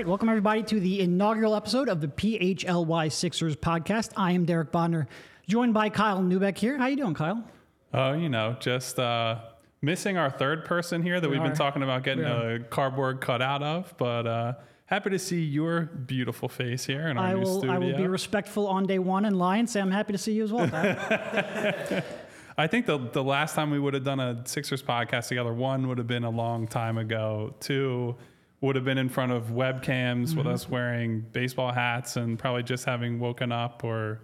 Right, welcome everybody to the inaugural episode of the PHLY Sixers podcast. I am Derek Bodner, joined by Kyle Neubeck here. How you doing, Kyle? Oh, you know, just uh, missing our third person here that We have been talking about getting a cardboard cutout of, but uh, happy to see your beautiful face here in our I new will studio. I will be respectful on day one and lie and say I'm happy to see you as well. I think the the last time we would have done a Sixers podcast together, one would have been a long time ago. Two would have been in front of webcams with Mm-hmm. us wearing baseball hats and probably just having woken up or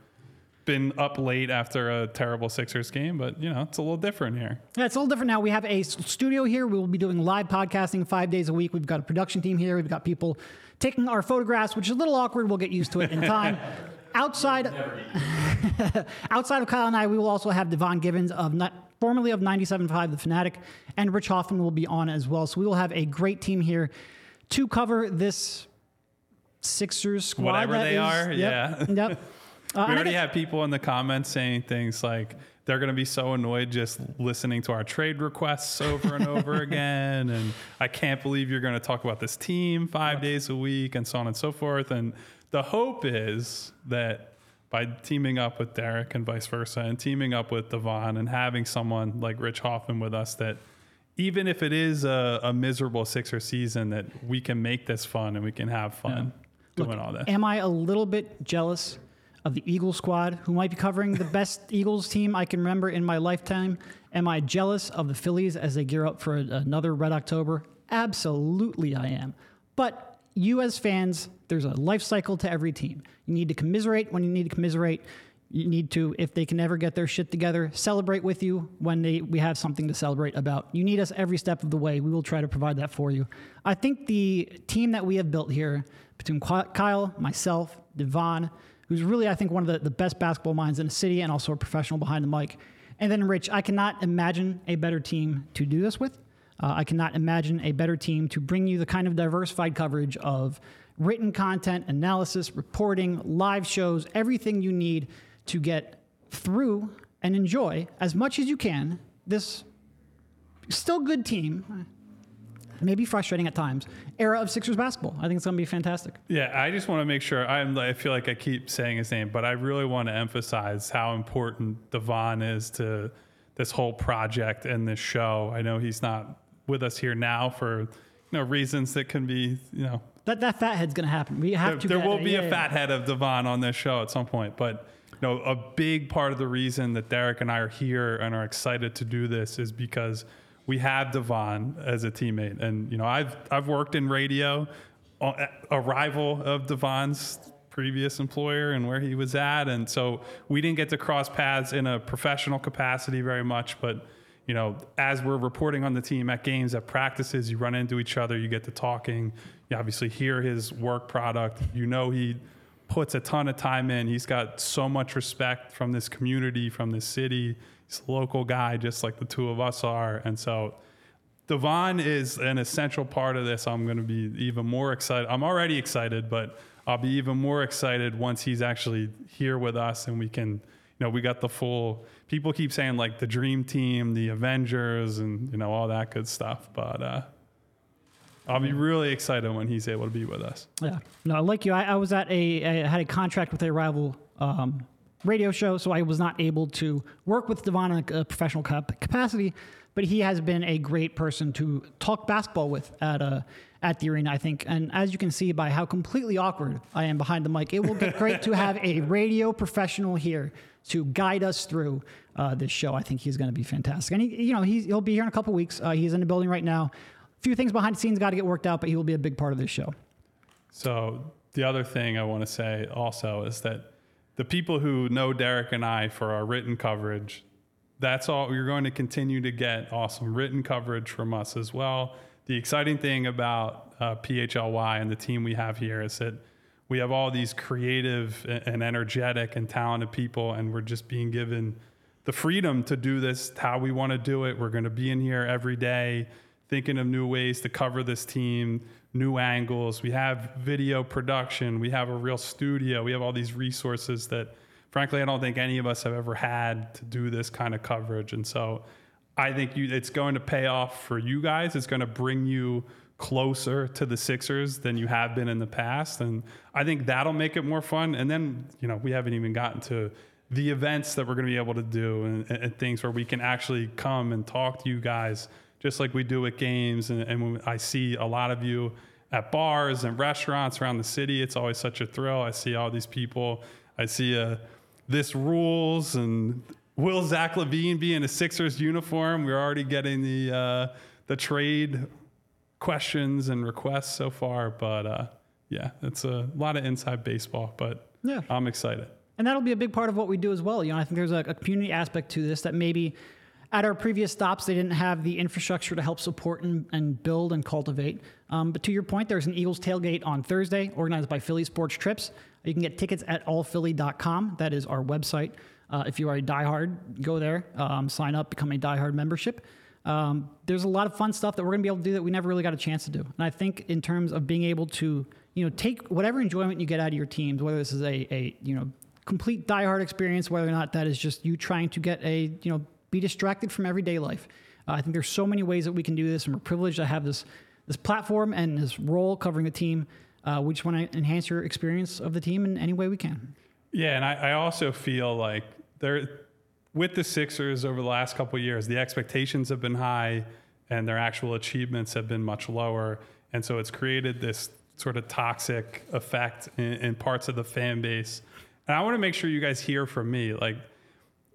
been up late after a terrible Sixers game. But you know, it's a little different here. yeah, it's a little different now. We have a studio here. We will be doing live podcasting five days a week. We've got a production team here. We've got people taking our photographs, which is a little awkward. We'll get used to it in time. Outside, outside of Kyle and I, we will also have Devon Givens of not, formerly of 97.5 The Fanatic, and Rich Hoffman will be on as well. So we will have a great team here to cover this Sixers squad. Whatever that they is- are, yep, yeah. Yep. Uh, We I already guess- have people in the comments saying things like they're going to be so annoyed just listening to our trade requests over and over again. And I can't believe you're going to talk about this team five days a week and so on and so forth. And the hope is that by teaming up with Derek and vice versa and teaming up with Devon and having someone like Rich Hoffman with us that even if it is a, a miserable Sixer season, that we can make this fun and we can have fun doing all this. Am I a little bit jealous of the Eagles squad, who might be covering the best Eagles team I can remember in my lifetime? Am I jealous of the Phillies as they gear up for a- another Red October? Absolutely, I am. But you, as fans, there's a life cycle to every team. You need to commiserate when you need to commiserate. You need to, if they can ever get their shit together, celebrate with you when they, we have something to celebrate about. You need us every step of the way. We will try to provide that for you. I think the team that we have built here between Kyle, myself, Devon, who's really, I think, one of the, the best basketball minds in the city and also a professional behind the mic, and then Rich, I cannot imagine a better team to do this with. Uh, I cannot imagine a better team to bring you the kind of diversified coverage of written content, analysis, reporting, live shows, everything you need to get through and enjoy as much as you can this still good team, maybe frustrating at times, era of Sixers basketball. I think it's going to be fantastic. Yeah, I just want to make sure. I'm, I feel like I keep saying his name, but I really want to emphasize how important Devon is to this whole project and this show. I know he's not with us here now for you know reasons that can be you know That that fat head's going to happen. We have there, to. there will be yeah, a yeah. fat head of Devon on this show at some point, but you know, a big part of the reason that Derek and I are here and are excited to do this is because we have Devon as a teammate, and you know, I've I've worked in radio, a a rival of Devon's previous employer and where he was at, and so we didn't get to cross paths in a professional capacity very much, but you know, as we're reporting on the team at games, at practices, you run into each other, you get to talking. You obviously hear his work product. You know he puts a ton of time in. He's got so much respect from this community, from this city. He's a local guy, just like the two of us are. And so Devon is an essential part of this. I'm going to be even more excited. I'm already excited, but I'll be even more excited once he's actually here with us and we can, you know, we got the full. People keep saying like the dream team, the Avengers, and you know all that good stuff. But uh, I'll be really excited when he's able to be with us. Yeah. No, like you, I, I was at a, I had a contract with a rival um, radio show, so I was not able to work with Devon in a, a professional cap- capacity. But he has been a great person to talk basketball with at uh, at the arena, I think. And as you can see by how completely awkward I am behind the mic, it will be great to have a radio professional here to guide us through uh, this show. I think he's going to be fantastic. And he, you know, he's, he'll be here in a couple weeks. Uh, he's in the building right now. Few things behind the scenes got to get worked out, but he will be a big part of this show. So the other thing I want to say also is that the people who know Derek and I for our written coverage, that's all you're going to continue to get awesome written coverage from us as well. The exciting thing about uh, PHLY and the team we have here is that we have all these creative and energetic and talented people, and we're just being given the freedom to do this how we want to do it. We're going to be in here every day thinking of new ways to cover this team, new angles. We have video production, we have a real studio, we have all these resources that, frankly, I don't think any of us have ever had to do this kind of coverage. And so I think you, it's going to pay off for you guys. It's going to bring you closer to the Sixers than you have been in the past. And I think that'll make it more fun. And then, you know, we haven't even gotten to the events that we're going to be able to do and, and things where we can actually come and talk to you guys just like we do at games. And, and when I see a lot of you at bars and restaurants around the city, it's always such a thrill. I see all these people. I see uh, this rules and will Zach LaVine be in a Sixers uniform? We're already getting the uh, the trade questions and requests so far, but uh, yeah, it's a lot of inside baseball. But Yeah. I'm excited. And that'll be a big part of what we do as well. You know, I think there's a, a community aspect to this that maybe at our previous stops they didn't have the infrastructure to help support and, and build and cultivate. Um, but to your point, there's an Eagles tailgate on Thursday organized by Philly Sports Trips. You can get tickets at allphilly.com. That is our website. Uh, if you are a diehard, go there, um, sign up, become a diehard membership. Um, there's a lot of fun stuff that we're going to be able to do that we never really got a chance to do. And I think in terms of being able to, you know, take whatever enjoyment you get out of your teams, whether this is a, a you know, complete diehard experience, whether or not that is just you trying to get a, you know, be distracted from everyday life. Uh, I think there's so many ways that we can do this, and we're privileged to have this this platform and this role covering the team. Uh, we just want to enhance your experience of the team in any way we can. Yeah, and I, I also feel like there, with the Sixers over the last couple years, the expectations have been high, and their actual achievements have been much lower, and so it's created this sort of toxic effect in, in parts of the fan base. And I want to make sure you guys hear from me, like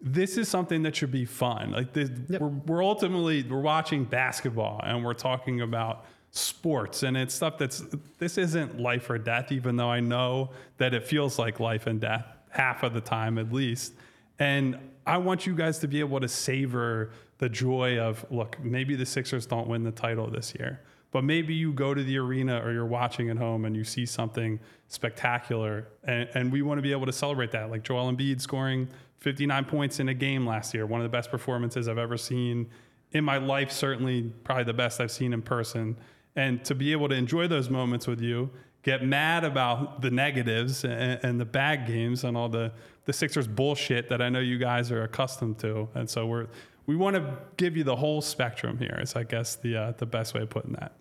this is something that should be fun. Like this, Yep. we're, we're ultimately we're watching basketball and we're talking about sports and it's stuff that's this isn't life or death. Even though I know that it feels like life and death half of the time at least. And I want you guys to be able to savor the joy of look. Maybe the Sixers don't win the title this year, but maybe you go to the arena or you're watching at home and you see something spectacular, and, and we want to be able to celebrate that. Like Joel Embiid scoring 59 points in a game last year, one of the best performances I've ever seen in my life. Certainly, probably the best I've seen in person. And to be able to enjoy those moments with you, get mad about the negatives and, and the bad games and all the the Sixers bullshit that I know you guys are accustomed to, and so we're we want to give you the whole spectrum here. Is I guess the uh, the best way of putting that.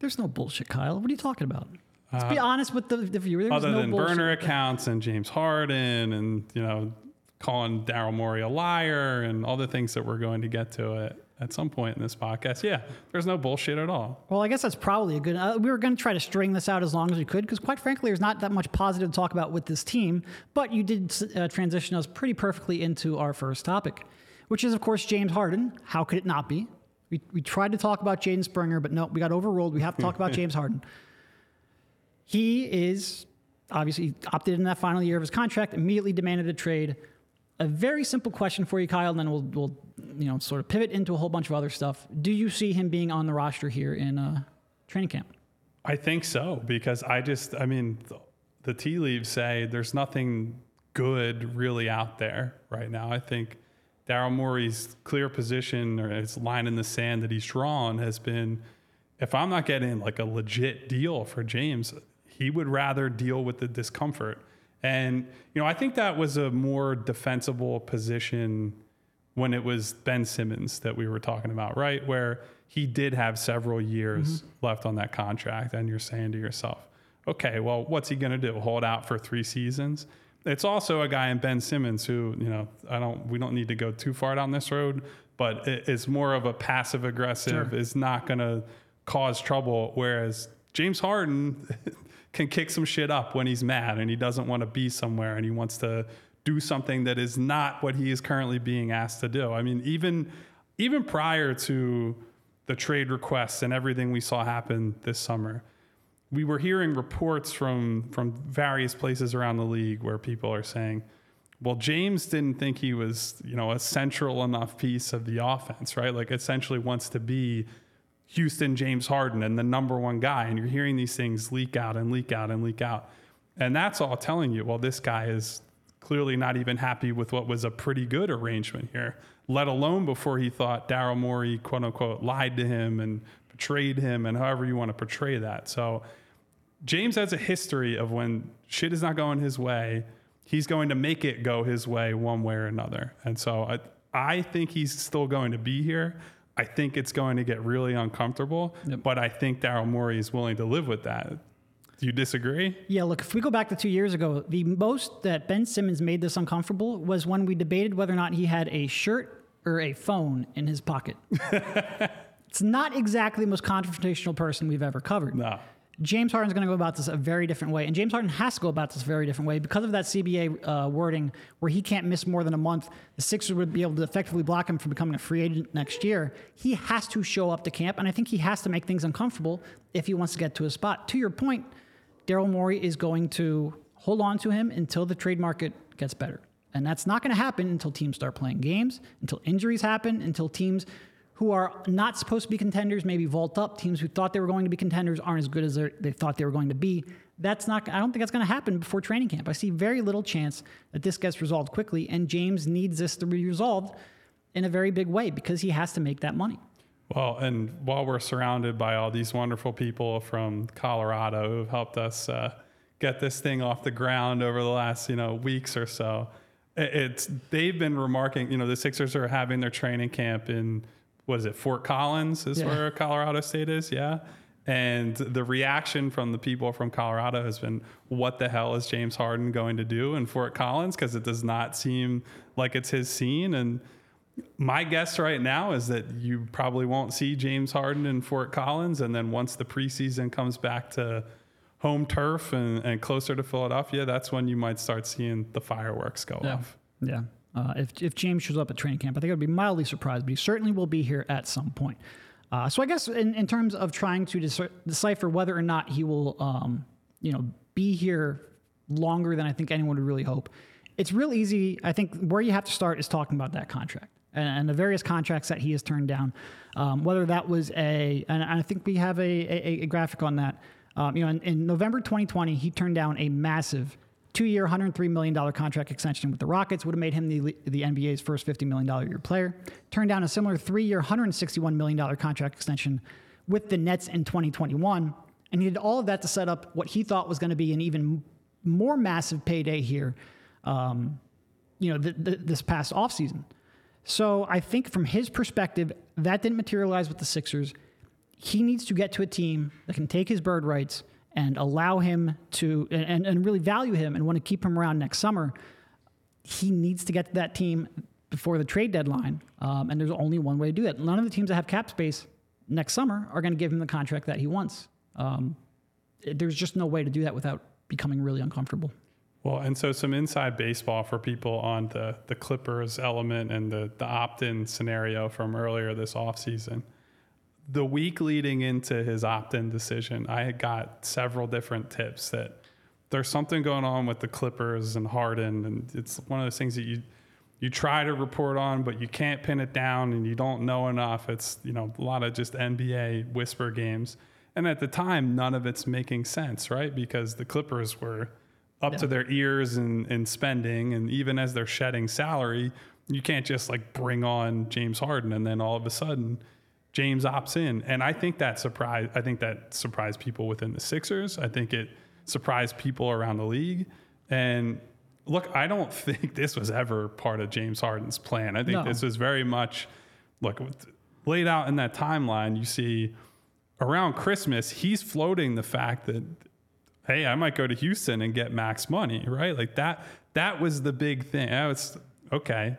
There's no bullshit, Kyle. What are you talking about? Let's be honest with the, the viewer. There's Uh, Other no than bullshit. burner accounts and James Harden and you know calling Daryl Morey a liar and all the things that we're going to get to it at some point in this podcast. Yeah, there's no bullshit at all. Well, I guess that's probably a good. Uh, we were going to try to string this out as long as we could because, quite frankly, there's not that much positive to talk about with this team. But you did uh, transition us pretty perfectly into our first topic, which is, of course, James Harden. How could it not be? We, we tried to talk about Jaden Springer, but no, we got overruled. We have to talk about James Harden. He is obviously opted in that final year of his contract, immediately demanded a trade. A very simple question for you, Kyle, and then we'll, we'll you know, sort of pivot into a whole bunch of other stuff. Do you see him being on the roster here in uh, training camp? I think so because I just, I mean, the, the tea leaves say there's nothing good really out there right now. I think Daryl Morey's clear position or his line in the sand that he's drawn has been if I'm not getting like a legit deal for James, he would rather deal with the discomfort. And, you know, I think that was a more defensible position when it was Ben Simmons that we were talking about, right? Where he did have several years mm-hmm. left on that contract. And you're saying to yourself, okay, well, what's he going to do? Hold out for three seasons? It's also a guy in Ben Simmons who, you know, I don't, we don't need to go too far down this road, but it- it's more of a passive aggressive, is not going to cause trouble. Whereas James Harden can kick some shit up when he's mad and he doesn't want to be somewhere and he wants to do something that is not what he is currently being asked to do. I mean, even even prior to the trade requests and everything we saw happen this summer, we were hearing reports from from various places around the league where people are saying, well, James didn't think he was, you know, a central enough piece of the offense, right? Like essentially wants to be Houston James Harden and the number one guy. And you're hearing these things leak out and leak out and leak out. And that's all telling you, well, this guy is clearly not even happy with what was a pretty good arrangement here, let alone before he thought Daryl Morey, quote unquote, lied to him and betrayed him and however you want to portray that. So James has a history of when shit is not going his way, he's going to make it go his way one way or another. And so I, I think he's still going to be here. I think it's going to get really uncomfortable. Yep. But I think Daryl Morey is willing to live with that. Do you disagree? Yeah, look, if we go back to two years ago, the most that Ben Simmons made this uncomfortable was when we debated whether or not he had a shirt or a phone in his pocket. it's not exactly the most confrontational person we've ever covered. No. James Harden's going to go about this a very different way, and James Harden has to go about this a very different way because of that CBA uh, wording, where he can't miss more than a month. The Sixers would be able to effectively block him from becoming a free agent next year. He has to show up to camp, and I think he has to make things uncomfortable if he wants to get to a spot. To your point, Daryl Morey is going to hold on to him until the trade market gets better, and that's not going to happen until teams start playing games, until injuries happen, until teams who are not supposed to be contenders maybe vault up. Teams who thought they were going to be contenders aren't as good as they thought they were going to be. That's not. I don't think that's going to happen before training camp. I see very little chance that this gets resolved quickly, and James needs this to be resolved in a very big way because he has to make that money. Well, and while we're surrounded by all these wonderful people from Colorado who've helped us uh, get this thing off the ground over the last you know weeks or so, it's they've been remarking. You know, the Sixers are having their training camp in what is it, Fort Collins is Yeah. where Colorado State is, yeah. And the reaction from the people from Colorado has been, "What the hell is James Harden going to do in Fort Collins?" Because it does not seem like it's his scene. And my guess right now is that you probably won't see James Harden in Fort Collins. And then once the preseason comes back to home turf and, and closer to Philadelphia, that's when you might start seeing the fireworks go off. Yeah. Uh, if, if James shows up at training camp, I think I'd be mildly surprised, but he certainly will be here at some point. Uh, so I guess in, in terms of trying to deci- decipher whether or not he will, um, you know, be here longer than I think anyone would really hope, it's real easy. I think where you have to start is talking about that contract and, and the various contracts that he has turned down. Um, whether that was a, and I think we have a, a, a graphic on that. Um, you know, in, in November 2020, he turned down a massive two-year, $103 million contract extension with the Rockets would have made him the, the NBA's first $50 million year player. Turned down a similar three-year, $161 million contract extension with the Nets in 2021. And he did all of that to set up what he thought was going to be an even more massive payday here, um, you know, th- th- this past offseason. So I think from his perspective, that didn't materialize with the Sixers. He needs to get to a team that can take his bird rights and allow him to and, and really value him and want to keep him around next summer. He needs to get to that team before the trade deadline. Um, and there's only one way to do that. None of the teams that have cap space next summer are going to give him the contract that he wants. Um, there's just no way to do that without becoming really uncomfortable. Well, and so some inside baseball for people on the, the Clippers element and the, the opt in scenario from earlier this offseason. The week leading into his opt in decision, I had got several different tips that there's something going on with the Clippers and Harden. And it's one of those things that you, you try to report on, but you can't pin it down and you don't know enough. It's, you know, a lot of just NBA whisper games. And at the time, none of it's making sense, right? Because the Clippers were up to their ears in, in spending. And even as they're shedding salary, you can't just like bring on James Harden and then all of a sudden James opts in. And I think that surprised I think that surprised people within the Sixers. I think it surprised people around the league. And look, I don't think this was ever part of James Harden's plan. I think No. this was very much look laid out in that timeline. You see around Christmas, he's floating the fact that hey, I might go to Houston and get max money, right? Like that that was the big thing. I was okay.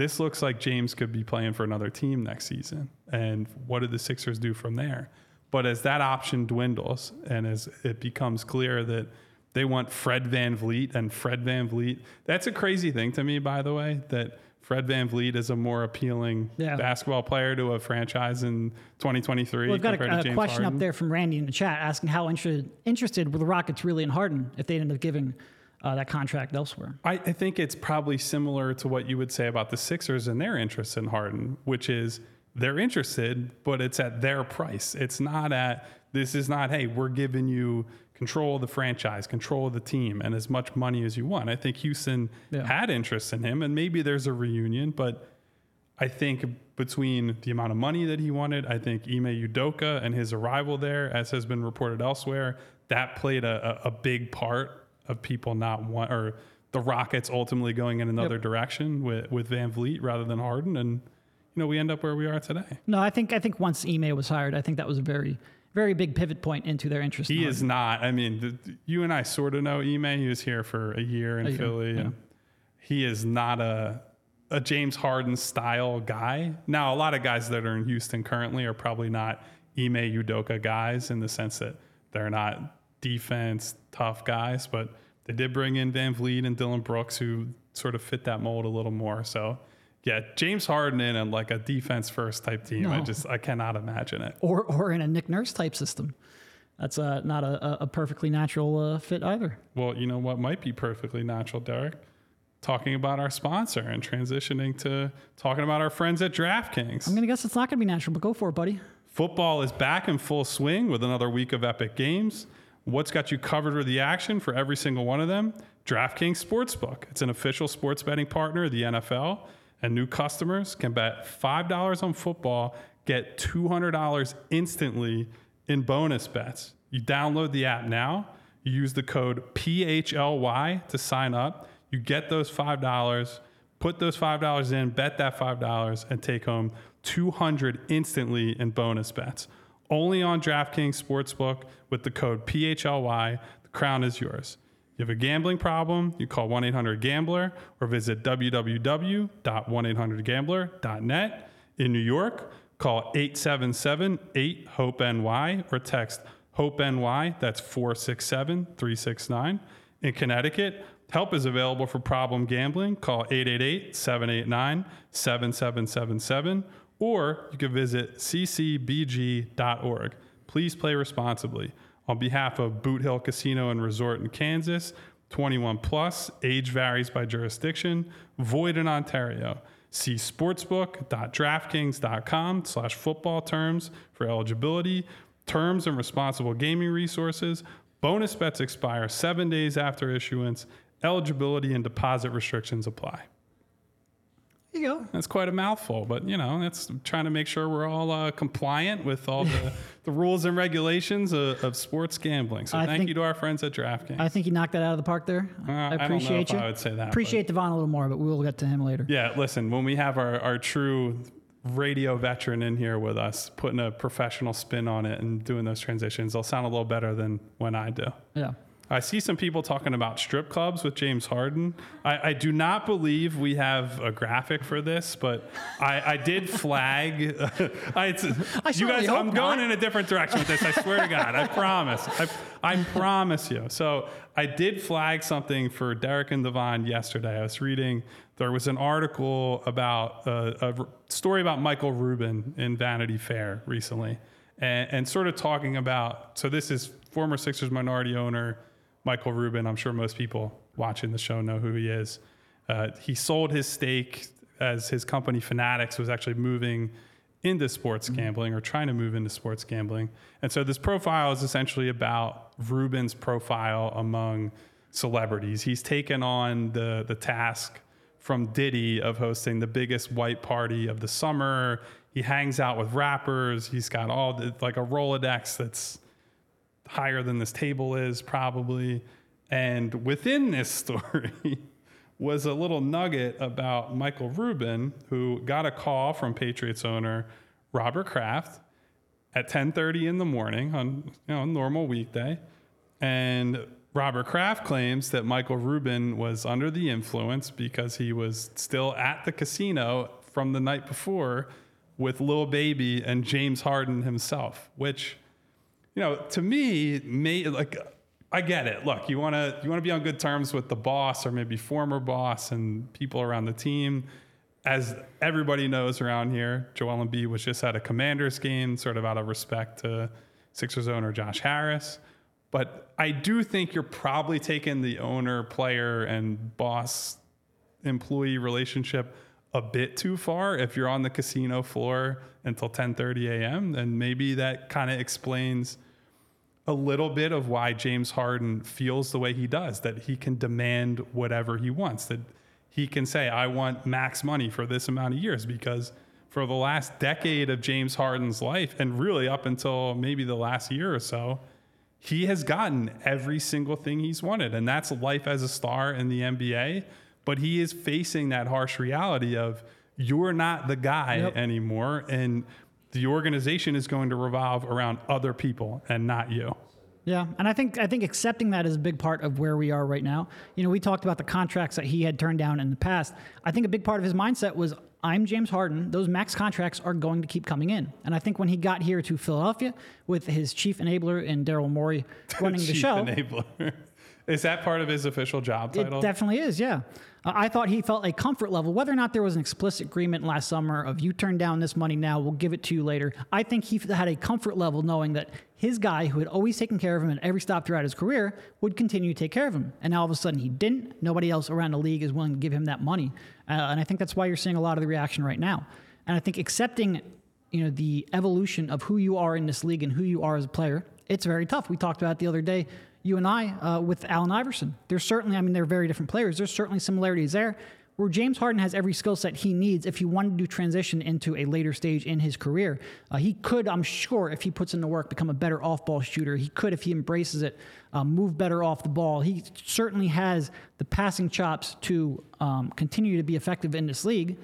This looks like James could be playing for another team next season. And what did the Sixers do from there? But as that option dwindles and as it becomes clear that they want Fred VanVleet and Fred VanVleet, that's a crazy thing to me, by the way, that Fred VanVleet is a more appealing Yeah. basketball player to a franchise in 2023 Well, we've got a, a James question Harden. up there from Randy in the chat asking how interested interested were the Rockets really in Harden if they ended up giving uh, that contract elsewhere. I, I think it's probably similar to what you would say about the Sixers and their interest in Harden, which is they're interested, but it's at their price. It's not at, this is not, hey, we're giving you control of the franchise, control of the team, and as much money as you want. I think Houston Yeah. had interest in him, and maybe there's a reunion, but I think between the amount of money that he wanted, I think Ime Udoka and his arrival there, as has been reported elsewhere, that played a, a, a big part of people not want or the Rockets ultimately going in another direction with, with VanVleet rather than Harden. And you know, we end up where we are today. No, I think I think once Ime was hired, I think that was a very very big pivot point into their interest. He Harden. is not. I mean, the, you and I sort of know Ime. He was here for a year in A year, Philly, yeah. he is not a a James Harden style guy. Now, a lot of guys that are in Houston currently are probably not Ime Udoka guys in the sense that they're not defense tough guys, but they did bring in VanVleet and Dillon Brooks who sort of fit that mold a little more. So. Yeah, James Harden in and like a defense first type team. I just I cannot imagine it. or or in a Nick Nurse type system. That's uh, not a, a- a perfectly natural uh, fit either. Well, you know what might be perfectly natural, Derek? Talking about our sponsor and transitioning to talking about our friends at DraftKings. I'm gonna guess it's not gonna be natural, but go for it, buddy. Football is back in full swing with another week of epic games. What's got you covered with the action for every single one of them? DraftKings Sportsbook. It's an official sports betting partner of the NFL, and new customers can bet $5 on football, get $200 instantly in bonus bets. You download the app now, you use the code PHLY to sign up. You get those $5 put those $5 in, bet that $5, and take home 200 instantly in bonus bets. Only on DraftKings Sportsbook with the code PHLY. The crown is yours. You have a gambling problem, you call 1 800 Gambler or visit www.1800Gambler.net. In New York, call 877 8 HOPE NY or text HOPE NY, that's 467 369. In Connecticut, help is available for problem gambling. Call 888 789 7777 or you can visit ccbg.org. Please play responsibly. On behalf of Boot Hill Casino and Resort in Kansas, 21 plus, age varies by jurisdiction, void in Ontario. See sportsbook.draftkings.com slash football terms for eligibility, terms and responsible gaming resources. Bonus bets expire seven days after issuance. Eligibility and deposit restrictions apply. You go. That's quite a mouthful, but you know, that's trying to make sure we're all uh, compliant with all the, the rules and regulations of, of sports gambling. So I thank think- you to our friends at DraftKings. I think you knocked that out of the park there. Uh, I I appreciate if you. I would say that, Appreciate Devon a little more, but we will get to him later. yeah, listen, when we have our, our true radio veteran in here with us, putting a professional spin on it and doing those transitions, they'll sound a little better than when I do. Yeah. I see some people talking about strip clubs with James Harden. I, I do not believe we have a graphic for this, but I, I did flag. I, you guys, I'm going in a different direction with this. I swear to God, I promise. I, I promise you. So I did flag something for Derek and Devon yesterday. I was reading. There was an article about uh, a story about Michael Rubin in Vanity Fair recently, and, and sort of talking about. So this is former Sixers minority owner Michael Rubin. I'm sure most people watching the show know who he is. Uh, he sold his stake as his company Fanatics was actually moving into sports gambling or trying to move into sports gambling. And so this profile is essentially about Rubin's profile among celebrities. He's taken on the the task from Diddy of hosting the biggest white party of the summer. He hangs out with rappers. He's got all the, like a Rolodex that's higher than this table is probably. And within this story was a little nugget about Michael Rubin, who got a call from Patriots owner Robert Kraft at 10:30 in the morning on you know normal weekday, and Robert Kraft claims that Michael Rubin was under the influence because he was still at the casino from the night before with Lil Baby and James Harden himself, which you know, to me, may, like I get it. Look, you want to you want to be on good terms with the boss or maybe former boss and people around the team. As everybody knows around here, Joel Embiid was just at a Commanders game, sort of out of respect to Sixers owner Josh Harris. But I do think you're probably taking the owner, player, and boss employee relationship a bit too far if you're on the casino floor until 10:30 a.m. then maybe that kind of explains a little bit of why James Harden feels the way he does that he can demand whatever he wants that he can say I want max money for this amount of years because for the last decade of James Harden's life and really up until maybe the last year or so he has gotten every single thing he's wanted and that's life as a star in the NBA but he is facing that harsh reality of you're not the guy Yep. anymore, and the organization is going to revolve around other people and not you. Yeah, and I think I think accepting that is a big part of where we are right now. You know, we talked about the contracts that he had turned down in the past. I think a big part of his mindset was I'm James Harden. Those max contracts are going to keep coming in. And I think when he got here to Philadelphia with his chief enabler in Daryl Morey running the show, enabler. Is that part of his official job title? it definitely is, yeah. Uh, I thought he felt a comfort level, whether or not there was an explicit agreement last summer of you turn down this money now, we'll give it to you later. I think he had a comfort level knowing that his guy, who had always taken care of him at every stop throughout his career, would continue to take care of him. And now all of a sudden he didn't. Nobody else around the league is willing to give him that money. Uh, and I think that's why you're seeing a lot of the reaction right now. And I think accepting you know the evolution of who you are in this league and who you are as a player it's very tough we talked about it the other day you and i uh, with allen iverson. There's certainly i mean they're very different players. There's certainly similarities there where james harden has every skill set he needs if he wanted to transition into a later stage in his career. Uh, he could i'm sure if he puts in the work become a better off-ball shooter. He could if he embraces it uh, move better off the ball. He certainly has the passing chops to um, continue to be effective in this league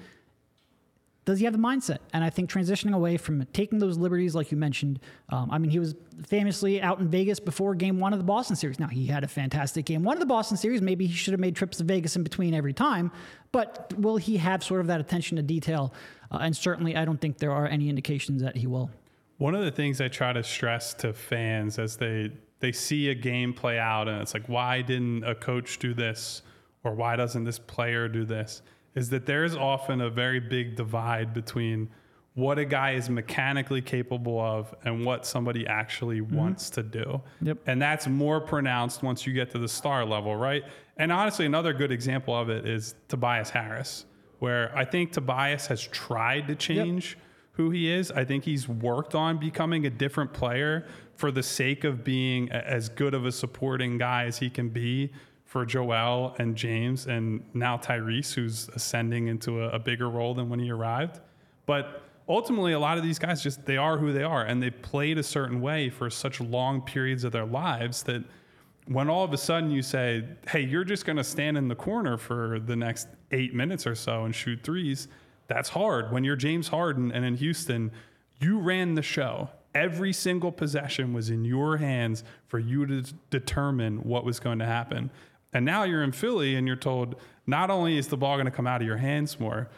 does he have the mindset? And I think transitioning away from taking those liberties, like you mentioned, um, I mean, he was famously out in Vegas before game one of the Boston series. Now, he had a fantastic game one of the Boston series. Maybe he should have made trips to Vegas in between every time, but will he have sort of that attention to detail? Uh, and certainly, I don't think there are any indications that he will. One of the things I try to stress to fans as they they see a game play out and it's like why didn't a coach do this or why doesn't this player do this is that there's often a very big divide between what a guy is mechanically capable of and what somebody actually mm-hmm. wants to do. Yep. And that's more pronounced once you get to the star level, right? And honestly, another good example of it is Tobias Harris, where I think Tobias has tried to change who he is. I think he's worked on becoming a different player for the sake of being as good of a supporting guy as he can be for Joel and James and now Tyrese, who's ascending into a, a bigger role than when he arrived. But ultimately, a lot of these guys just they are who they are, and they've played a certain way for such long periods of their lives that when all of a sudden you say, "Hey, you're just going to stand in the corner for the next eight minutes or so and shoot threes, that's hard. When you're James Harden and in Houston, you ran the show. Every single possession was in your hands for you to determine what was going to happen. And now you're in Philly and you're told not only is the ball going to come out of your hands more,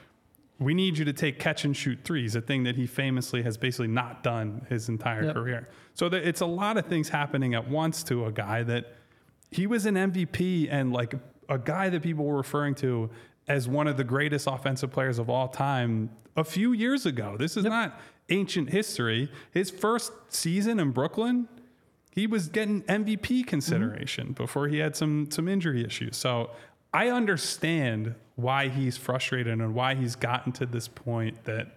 we need you to take catch and shoot threes, a thing that he famously has basically not done his entire Yep. career. So that it's a lot of things happening at once to a guy that he was an MVP and like a guy that people were referring to as one of the greatest offensive players of all time a few years ago. This is not ancient history. His first season in Brooklyn, he was getting MVP consideration before he had some some injury issues. So I understand why he's frustrated and why he's gotten to this point that,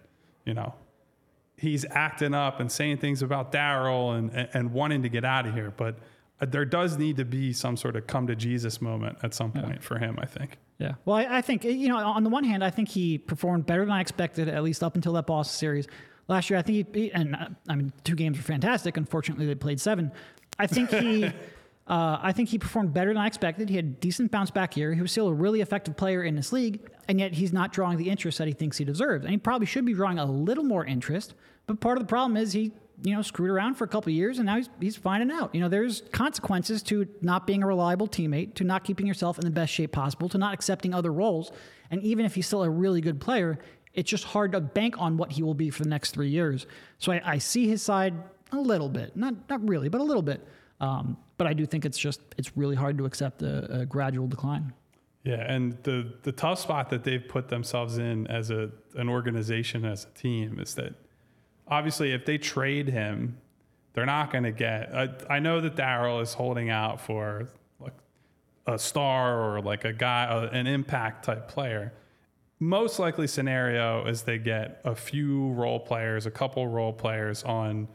you know, he's acting up and saying things about Daryl and, and, and wanting to get out of here. But uh, there does need to be some sort of come to Jesus moment at some point for him, I think. Yeah. Well, I, I think, you know, on the one hand, I think he performed better than I expected, at least up until that Boston series. Last year, I think he, and uh, I mean, two games were fantastic. Unfortunately, they played seven. I think he. Uh, I think he performed better than I expected. He had a decent bounce back year. He was still a really effective player in this league, and yet he's not drawing the interest that he thinks he deserves. And he probably should be drawing a little more interest. But part of the problem is he, you know, screwed around for a couple of years, and now he's he's finding out. You know, there's consequences to not being a reliable teammate, to not keeping yourself in the best shape possible, to not accepting other roles. And even if he's still a really good player, it's just hard to bank on what he will be for the next three years. So I, I see his side a little bit, not not really, but a little bit. Um, but I do think it's just it's really hard to accept a, a gradual decline. Yeah, and the the tough spot that they've put themselves in as a an organization as a team is that obviously if they trade him, they're not going to get. I, I know that Daryl is holding out for like a star or like a guy, an impact type player. Most likely scenario is they get a few role players, a couple role players on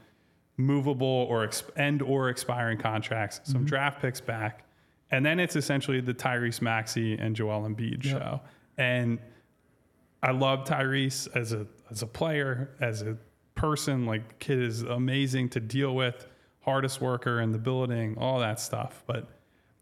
movable or ex- and or expiring contracts, some mm-hmm. draft picks back, and then it's essentially the Tyrese Maxey and Joel Embiid show. And I love Tyrese as a as a player, as a person. Like kid is amazing to deal with, hardest worker in the building, all that stuff. But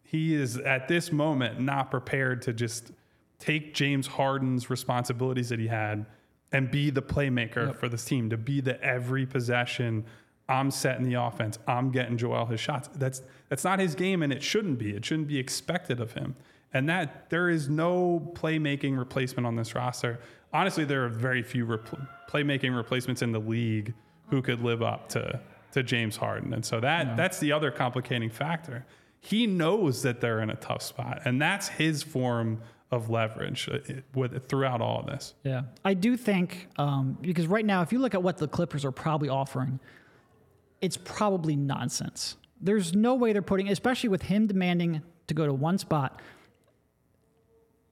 he is at this moment not prepared to just take James Harden's responsibilities that he had and be the playmaker Yep. for this team, to be the every possession. I'm setting the offense. I'm getting Joel his shots. That's that's not his game, and it shouldn't be. It shouldn't be expected of him. And that there is no playmaking replacement on this roster. Honestly, there are very few repl- playmaking replacements in the league who could live up to to James Harden. And so that that's the other complicating factor. He knows that they're in a tough spot, and that's his form of leverage uh, with throughout all of this. Yeah, I do think um, because right now, if you look at what the Clippers are probably offering, it's probably nonsense. There's no way they're putting, especially with him demanding to go to one spot.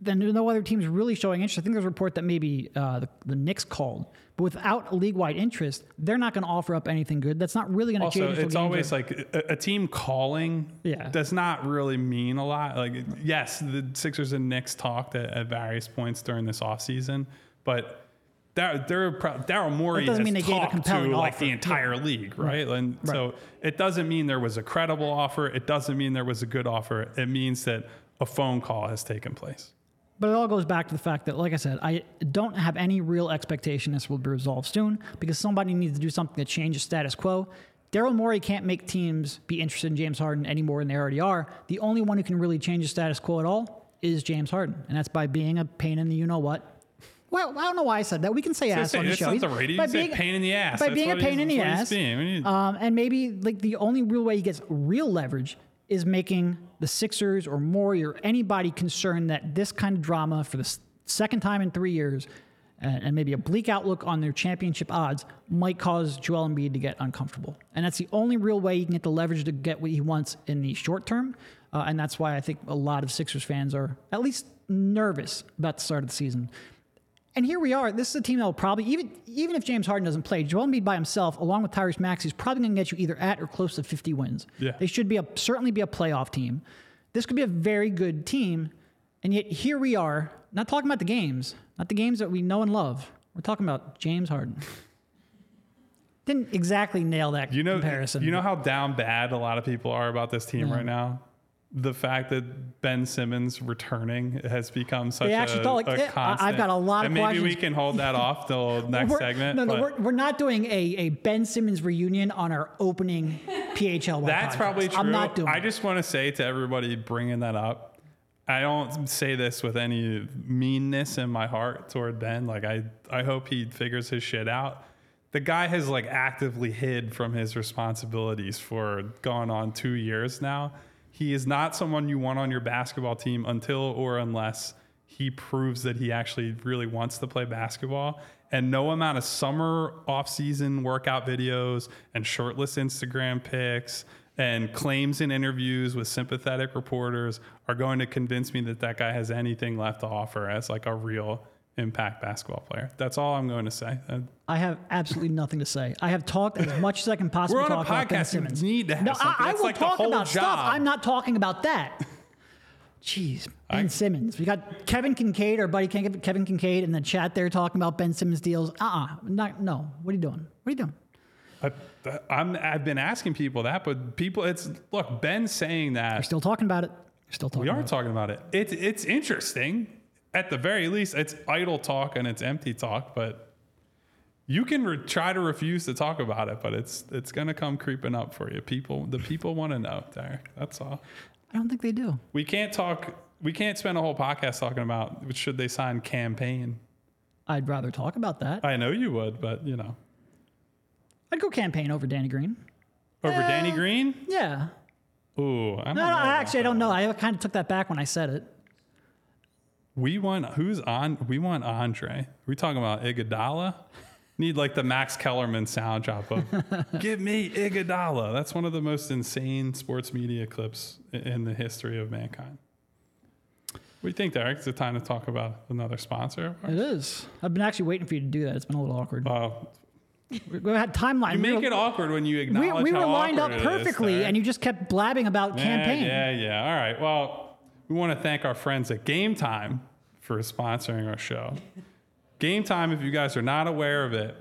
Then no other teams really showing interest. I think there's a report that maybe uh, the, the Knicks called, but without league-wide interest, they're not going to offer up anything good. That's not really going to Also, change. until it's always are- like a, a team calling Yeah. does not really mean a lot. Like, yes, the Sixers and Knicks talked at, at various points during this offseason, but Dar- Daryl Morey doesn't has mean they gave a talked to like offer. the entire league, right? And Right. so it doesn't mean there was a credible offer. It doesn't mean there was a good offer. It means that a phone call has taken place. But it all goes back to the fact that, like I said, I don't have any real expectation this will be resolved soon because somebody needs to do something to change the status quo. Daryl Morey can't make teams be interested in James Harden any more than they already are. The only one who can really change the status quo at all is James Harden, and that's by being a pain in the you know what. Well, I don't know why I said that. We can say ass Say, on the show. not He's- the radio. by being- pain in the ass. By That's being a pain in the that's what he's ass. being. We need- Um, and maybe like the only real way he gets real leverage is making the Sixers or Morey or anybody concerned that this kind of drama for the second time in three years and, and maybe a bleak outlook on their championship odds might cause Joel Embiid to get uncomfortable. And that's the only real way he can get the leverage to get what he wants in the short term. Uh, and that's why I think a lot of Sixers fans are at least nervous about the start of the season. And here we are. This is a team that will probably, even even if James Harden doesn't play, Joel Embiid by himself, along with Tyrese Maxey, is probably going to get you either at or close to 50 wins. Yeah. They should be a certainly be a playoff team. This could be a very good team, and yet here we are, not talking about the games, not the games that we know and love. We're talking about James Harden. Didn't exactly nail that You know, comparison. you know how down bad a lot of people are about this team right now. The fact that Ben Simmons returning has become such They actually a, thought, like, a yeah, I- I've got a lot of and maybe we can hold that off till next we're, segment. No, no, we're, we're not doing a, a Ben Simmons reunion on our opening PHL. that's podcast. probably true. I'm not doing. I just want to say to everybody bringing that up, I don't say this with any meanness in my heart toward Ben. Like I, I hope he figures his shit out. The guy has like actively hid from his responsibilities for going on two years now. He is not someone you want on your basketball team until or unless he proves that he actually really wants to play basketball. And no amount of summer off-season workout videos and shirtless Instagram pics and claims in interviews with sympathetic reporters are going to convince me that that guy has anything left to offer as like a real impact basketball player. That's all I'm going to say. Uh, I have absolutely nothing to say. I have talked as much as I can possibly We're on a talk about Ben podcast. You Simmons. need to have no, something. I, I will like talk about stuff. I'm not talking about that. Jeez, Ben Simmons. We got Kevin Kinkead, our buddy Kevin Kinkead, in the chat there talking about Ben Simmons deals. Uh-uh, not no. What are you doing? What are you doing? I, I'm, I've been asking people that, but people, it's look, Ben saying that We're still talking about it. We're still talking. We are about talking about it. It's it's interesting. At the very least, it's idle talk and it's empty talk. But you can re- try to refuse to talk about it, but it's it's gonna come creeping up for you. People, the people want to know. There, that's all. I don't think they do. We can't talk. We can't spend a whole podcast talking about should they sign Kemba. I'd rather talk about that. I know you would, but you know, I'd go Kemba over Danny Green. over Danny eh, Green. Yeah. Ooh, I No, no, actually, I don't know. I kind of took that back when I said it. We want who's on? We want Andre. we talking about Iguodala? Need like the Max Kellerman sound drop of "Give me Iguodala." That's one of the most insane sports media clips i- in the history of mankind. What do you think, Derek? Is it time to talk about another sponsor? It is. I've been actually waiting for you to do that. It's been a little awkward. Well, we we had timeline. you we make were, it awkward when you we, acknowledge we were how lined up awkward it is, perfectly, Derek. and you just kept blabbing about Yeah, Kemba. Yeah, yeah. All right. Well, we want to thank our friends at Game Time for sponsoring our show. Game Time, if you guys are not aware of it,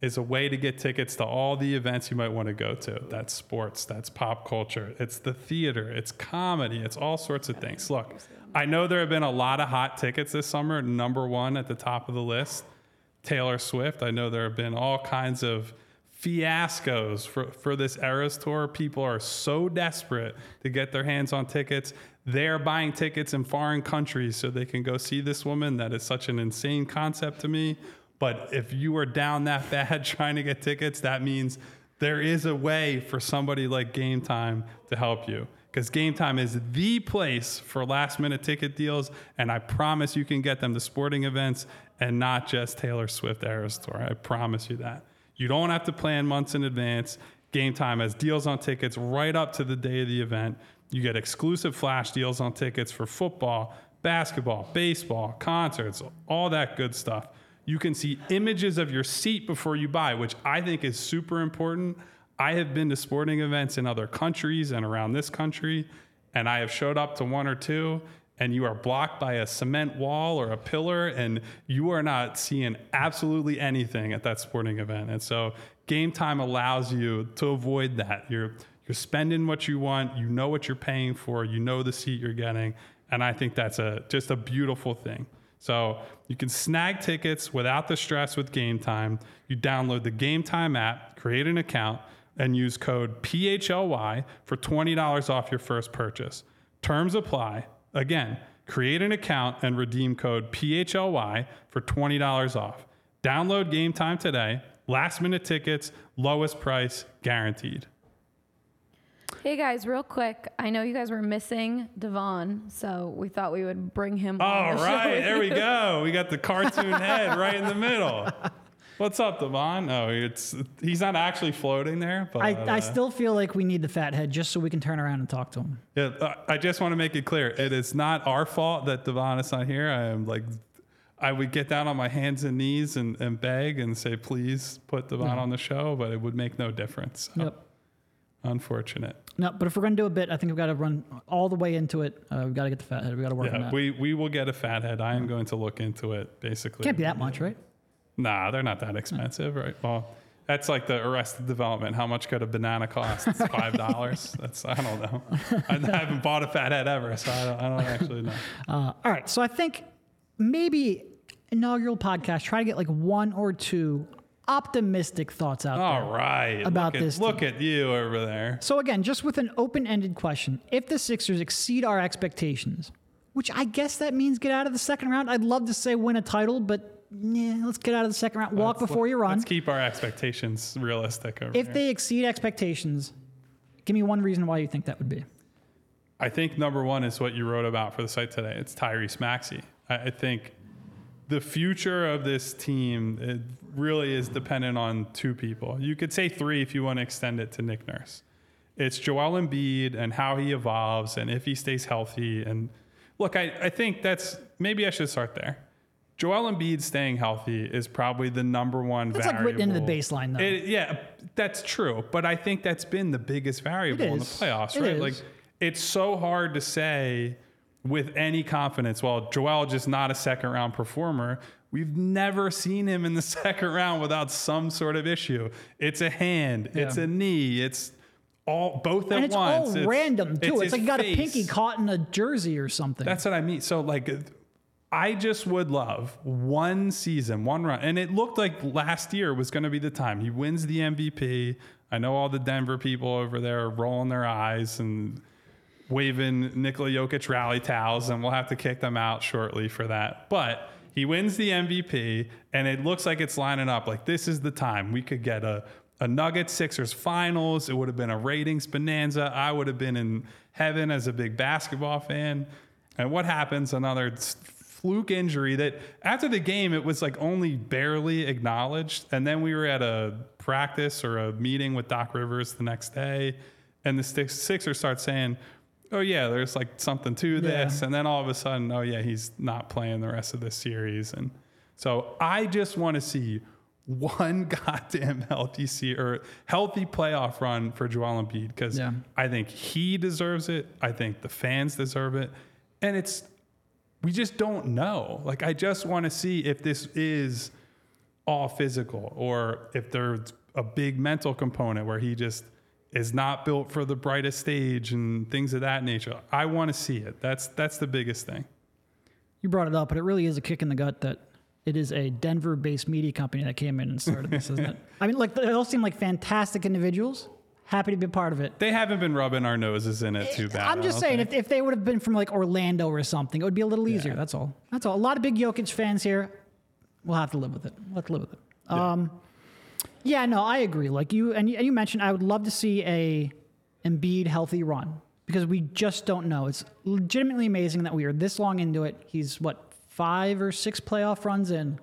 is a way to get tickets to all the events you might want to go to. That's sports, that's pop culture, it's the theater, it's comedy, it's all sorts of things. Look, I know there have been a lot of hot tickets this summer. Number one at the top of the list. Taylor Swift. I know there have been all kinds of fiascos for, for this Eras tour. People are so desperate to get their hands on tickets. They're buying tickets in foreign countries so they can go see this woman. That is such an insane concept to me. But if you are down that bad trying to get tickets, that means there is a way for somebody like Game Time to help you. Because Game Time is the place for last minute ticket deals. And I promise you can get them to sporting events and not just Taylor Swift Eras Tour. I promise you that. You don't have to plan months in advance. Game Time has deals on tickets right up to the day of the event. You get exclusive flash deals on tickets for football, basketball, baseball, concerts, all that good stuff. You can see images of your seat before you buy, which I think is super important. I have been to sporting events in other countries and around this country, and I have showed up to one or two, and you are blocked by a cement wall or a pillar, and you are not seeing absolutely anything at that sporting event. And so, game time allows you to avoid that. You're you're spending what you want, you know what you're paying for, you know the seat you're getting, and I think that's a just a beautiful thing. So you can snag tickets without the stress with Game Time. You download the Game Time app, create an account, and use code PHLY for $20 off your first purchase. Terms apply. Again, create an account and redeem code PHLY for $20 off. Download Game Time today. Last minute tickets, lowest price guaranteed. Hey guys, real quick. I know you guys were missing Devon, so we thought we would bring him. on All the right, with there we go. We got the cartoon head right in the middle. What's up, Devon? Oh, it's he's not actually floating there, but I, uh, I still feel like we need the fat head just so we can turn around and talk to him. Yeah, uh, I just want to make it clear. It is not our fault that Devon is not here. I am like, I would get down on my hands and knees and, and beg and say, please put Devon on the show, but it would make no difference. So, Yep. Unfortunate. No, but if we're going to do a bit, I think we've got to run all the way into it. Uh, we've got to get the fat head. We've got to work on Yeah, that. we, we will get a fat head. I am going to look into it, basically. Can't be that much, right? Nah, they're not that expensive, right? Well, that's like the Arrested Development. How much could a banana cost? It's five dollars. that's I don't know. I haven't bought a fat head ever, so I don't, I don't actually know. Uh, all right. So I think maybe inaugural podcast, try to get like one or two optimistic thoughts out there. All right, About look at, this Look at you over there. So again, just with an open-ended question, if the Sixers exceed our expectations, which I guess that means get out of the second round. I'd love to say win a title, but yeah, let's get out of the second round. Walk Let's- before you run. Let's keep our expectations realistic over If here. they exceed expectations, give me one reason why you think that would be. I think number one is what you wrote about for the site today. It's Tyrese Maxey. I, I think the future of this team it really is dependent on two people. You could say three if you want to extend it to Nick Nurse. It's Joel Embiid and how he evolves and if he stays healthy. And look, I, I think that's maybe I should start there. Joel Embiid staying healthy is probably the number one That's like written into the variable. baseline, though. It- yeah, that's true. But I think that's been the biggest variable in the playoffs, It right? is. Like it's so hard to say with any confidence, well, Joel just not a second round performer. We've never seen him in the second round without some sort of issue. It's a hand, it's a knee, it's all both at and it's once. all random too. It's, his like you got face. a pinky caught in a jersey or something. That's what I mean. So like I just would love one season, one run. And it looked like last year was going to be the time. He wins the MVP. I know all the Denver people over there are rolling their eyes and waving Nikola Jokic rally towels, and we'll have to kick them out shortly for that. But he wins the MVP, and it looks like it's lining up. Like this is the time we could get a a Nuggets Sixers finals. It would have been a ratings bonanza. I would have been in heaven as a big basketball fan. And what happens? Another fluke injury that after the game it was like only barely acknowledged, and then we were at a practice or a meeting with Doc Rivers the next day, and the Sixers start saying oh yeah, there's like something to this, and then all of a sudden, oh yeah, he's not playing the rest of this series, and so I just want to see one goddamn healthy or healthy playoff run for Joel Embiid because Yeah. I think he deserves it. I think the fans deserve it, and it's we just don't know. Like I just want to see if this is all physical or if there's a big mental component where he just is not built for the brightest stage and things of that nature. I want to see it. That's that's the biggest thing. you brought it up, but it really is a kick in the gut that It is a Denver-based media company that came in and started this, isn't it? I mean, like they all seem like fantastic individuals. Happy to be a part of it. They haven't been rubbing our noses in it too bad. I'm just saying, if, if they would have been from like Orlando or something, it would be a little easier. Yeah. That's all. That's all. A lot of big Jokic fans here. We'll have to live with it. We'll have to live with it. Yeah. Um, yeah, no, I agree. Like you and you, and you mentioned, I would love to see a Embiid healthy run because we just don't know. It's legitimately amazing that we are this long into it. He's what five or six playoff runs in.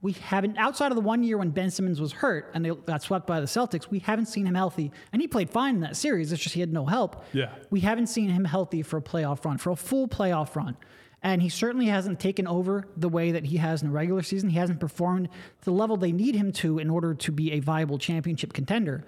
We haven't outside of the one year when Ben Simmons was hurt and they got swept by the Celtics. We haven't seen him healthy, and he played fine in that series. It's just he had no help. Yeah. we haven't seen him healthy for a playoff run, for a full playoff run. And he certainly hasn't taken over the way that he has in the regular season. He hasn't performed the level they need him to in order to be a viable championship contender.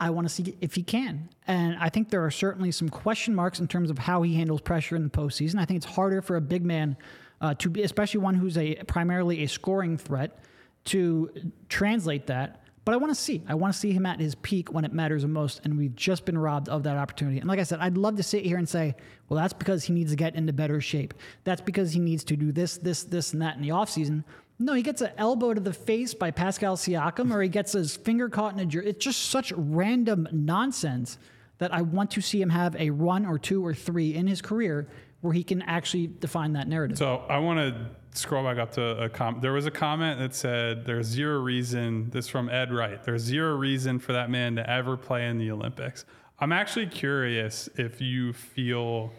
I want to see if he can. And I think there are certainly some question marks in terms of how he handles pressure in the postseason. I think it's harder for a big man uh, to be, especially one who's a primarily a scoring threat, to translate that. But I want to see. I want to see him at his peak when it matters the most. And we've just been robbed of that opportunity. And like I said, I'd love to sit here and say, well, that's because he needs to get into better shape. That's because he needs to do this, this, this, and that in the offseason. No, he gets an elbow to the face by Pascal Siakam, or he gets his finger caught in a jersey. It's just such random nonsense that I want to see him have a run or two or three in his career where he can actually define that narrative. So I want to scroll back up to a comment. There was a comment that said, "There's zero reason." This from Ed Wright. There's zero reason for that man to ever play in the Olympics. I'm actually curious if you feel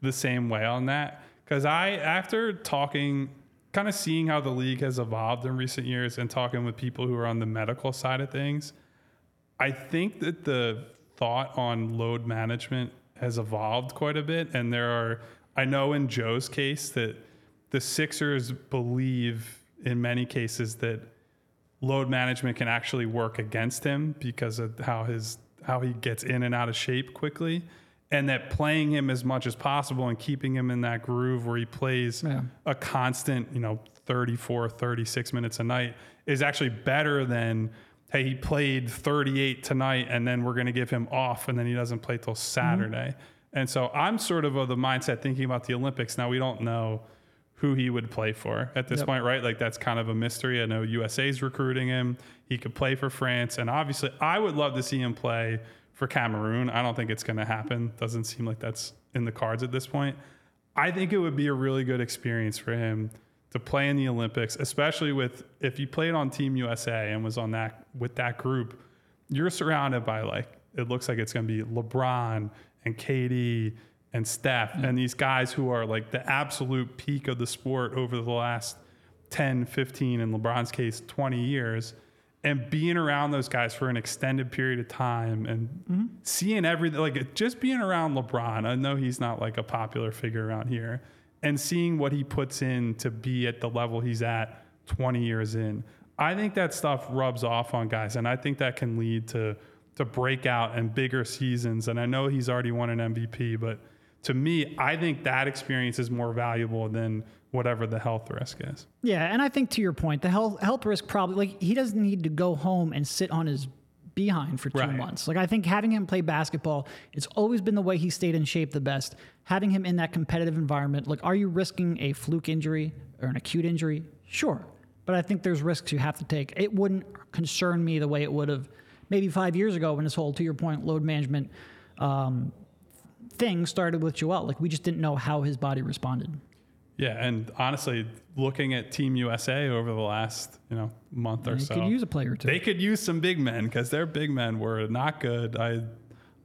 the same way on that because I, after talking, kind of seeing how the league has evolved in recent years, and talking with people who are on the medical side of things, I think that the thought on load management has evolved quite a bit. And there are, I know in Joe's case that the Sixers believe in many cases that load management can actually work against him because of how his how he gets in and out of shape quickly and that playing him as much as possible and keeping him in that groove where he plays Yeah. a constant, you know, 34, 36 minutes a night is actually better than, hey, he played 38 tonight and then we're going to give him off and then he doesn't play till mm-hmm. Saturday. And so I'm sort of of the mindset thinking about the Olympics. Now, we don't know who he would play for at this Yep. point, right? Like that's kind of a mystery. I know USA's recruiting him. He could play for France. And obviously, I would love to see him play for Cameroon. I don't think it's going to happen. Doesn't seem like that's in the cards at this point. I think it would be a really good experience for him to play in the Olympics, especially with if he played on Team USA and was on that with that group. You're surrounded by like it looks like it's going to be LeBron and KD and Steph mm-hmm. and these guys who are like the absolute peak of the sport over the last 10, 15, in LeBron's case, 20 years. And being around those guys for an extended period of time and mm-hmm. seeing everything, like just being around LeBron, I know he's not like a popular figure around here, and seeing what he puts in to be at the level he's at 20 years in, I think that stuff rubs off on guys. And I think that can lead to, to breakout and bigger seasons. And I know he's already won an MVP, but to me, I think that experience is more valuable than whatever the health risk is. Yeah, and I think to your point, the health health risk probably like he doesn't need to go home and sit on his behind for two Right. months. Like I think having him play basketball, it's always been the way he stayed in shape the best. Having him in that competitive environment, like are you risking a fluke injury or an acute injury? Sure. But I think there's risks you have to take. It wouldn't concern me the way it would have maybe five years ago when this whole, to your point, load management um, thing started with Joel. Like we just didn't know how his body responded. Yeah, and honestly, looking at Team USA over the last you know month or so, they could use a player two. they could use some big men because their big men were not good. I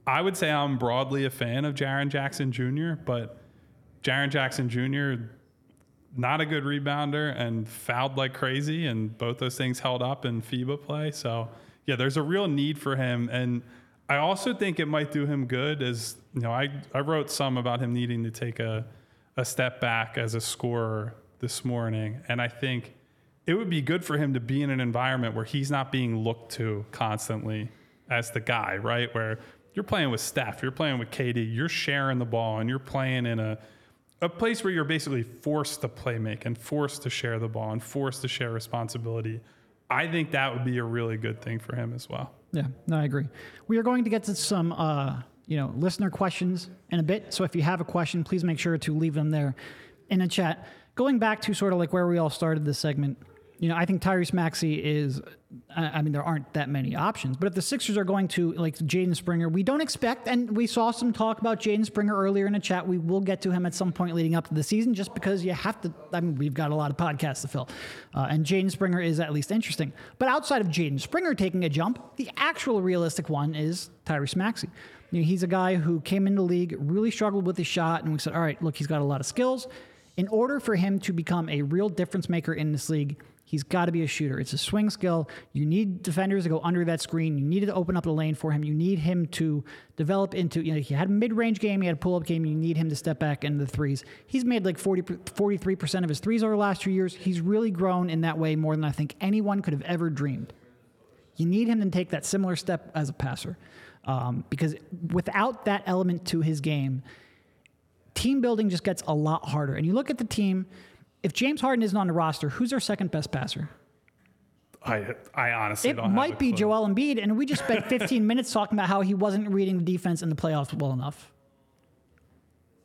I would say I'm broadly a fan of Jaren Jackson Jr., but Jaren Jackson Jr. not a good rebounder and fouled like crazy, and both those things held up in FIBA play. So yeah, there's a real need for him, and I also think it might do him good. As you know, I I wrote some about him needing to take a a step back as a scorer this morning, and I think it would be good for him to be in an environment where he's not being looked to constantly as the guy, right? Where you're playing with Steph, you're playing with KD, you're sharing the ball, and you're playing in a a place where you're basically forced to play make and forced to share the ball and forced to share responsibility. I think that would be a really good thing for him as well. Yeah, no, I agree. We are going to get to some, uh, you know, listener questions in a bit. So if you have a question, please make sure to leave them there in the chat. going back to sort of like where we all started this segment, you know, I think Tyrese Maxey is. I mean, there aren't that many options, but if the Sixers are going to like Jaden Springer, we don't expect, and we saw some talk about Jaden Springer earlier in the chat. We will get to him at some point leading up to the season, just because you have to. I mean, we've got a lot of podcasts to fill, uh, and Jaden Springer is at least interesting. But outside of Jaden Springer taking a jump, the actual realistic one is Tyrese Maxey. You know, he's a guy who came into the league, really struggled with his shot, and we said, all right, look, he's got a lot of skills. In order for him to become a real difference maker in this league, he's got to be a shooter. It's a swing skill. You need defenders to go under that screen. You needed to open up the lane for him. You need him to develop into, you know, he had a mid range game, he had a pull up game. You need him to step back into the threes. He's made like 40, 43% of his threes over the last two years. He's really grown in that way more than I think anyone could have ever dreamed. You need him to take that similar step as a passer. Um, because without that element to his game, team building just gets a lot harder. And you look at the team, if James Harden isn't on the roster, who's their second best passer? I I honestly It don't. have a might be. Joel Embiid, and we just spent 15 minutes talking about how he wasn't reading the defense in the playoffs well enough.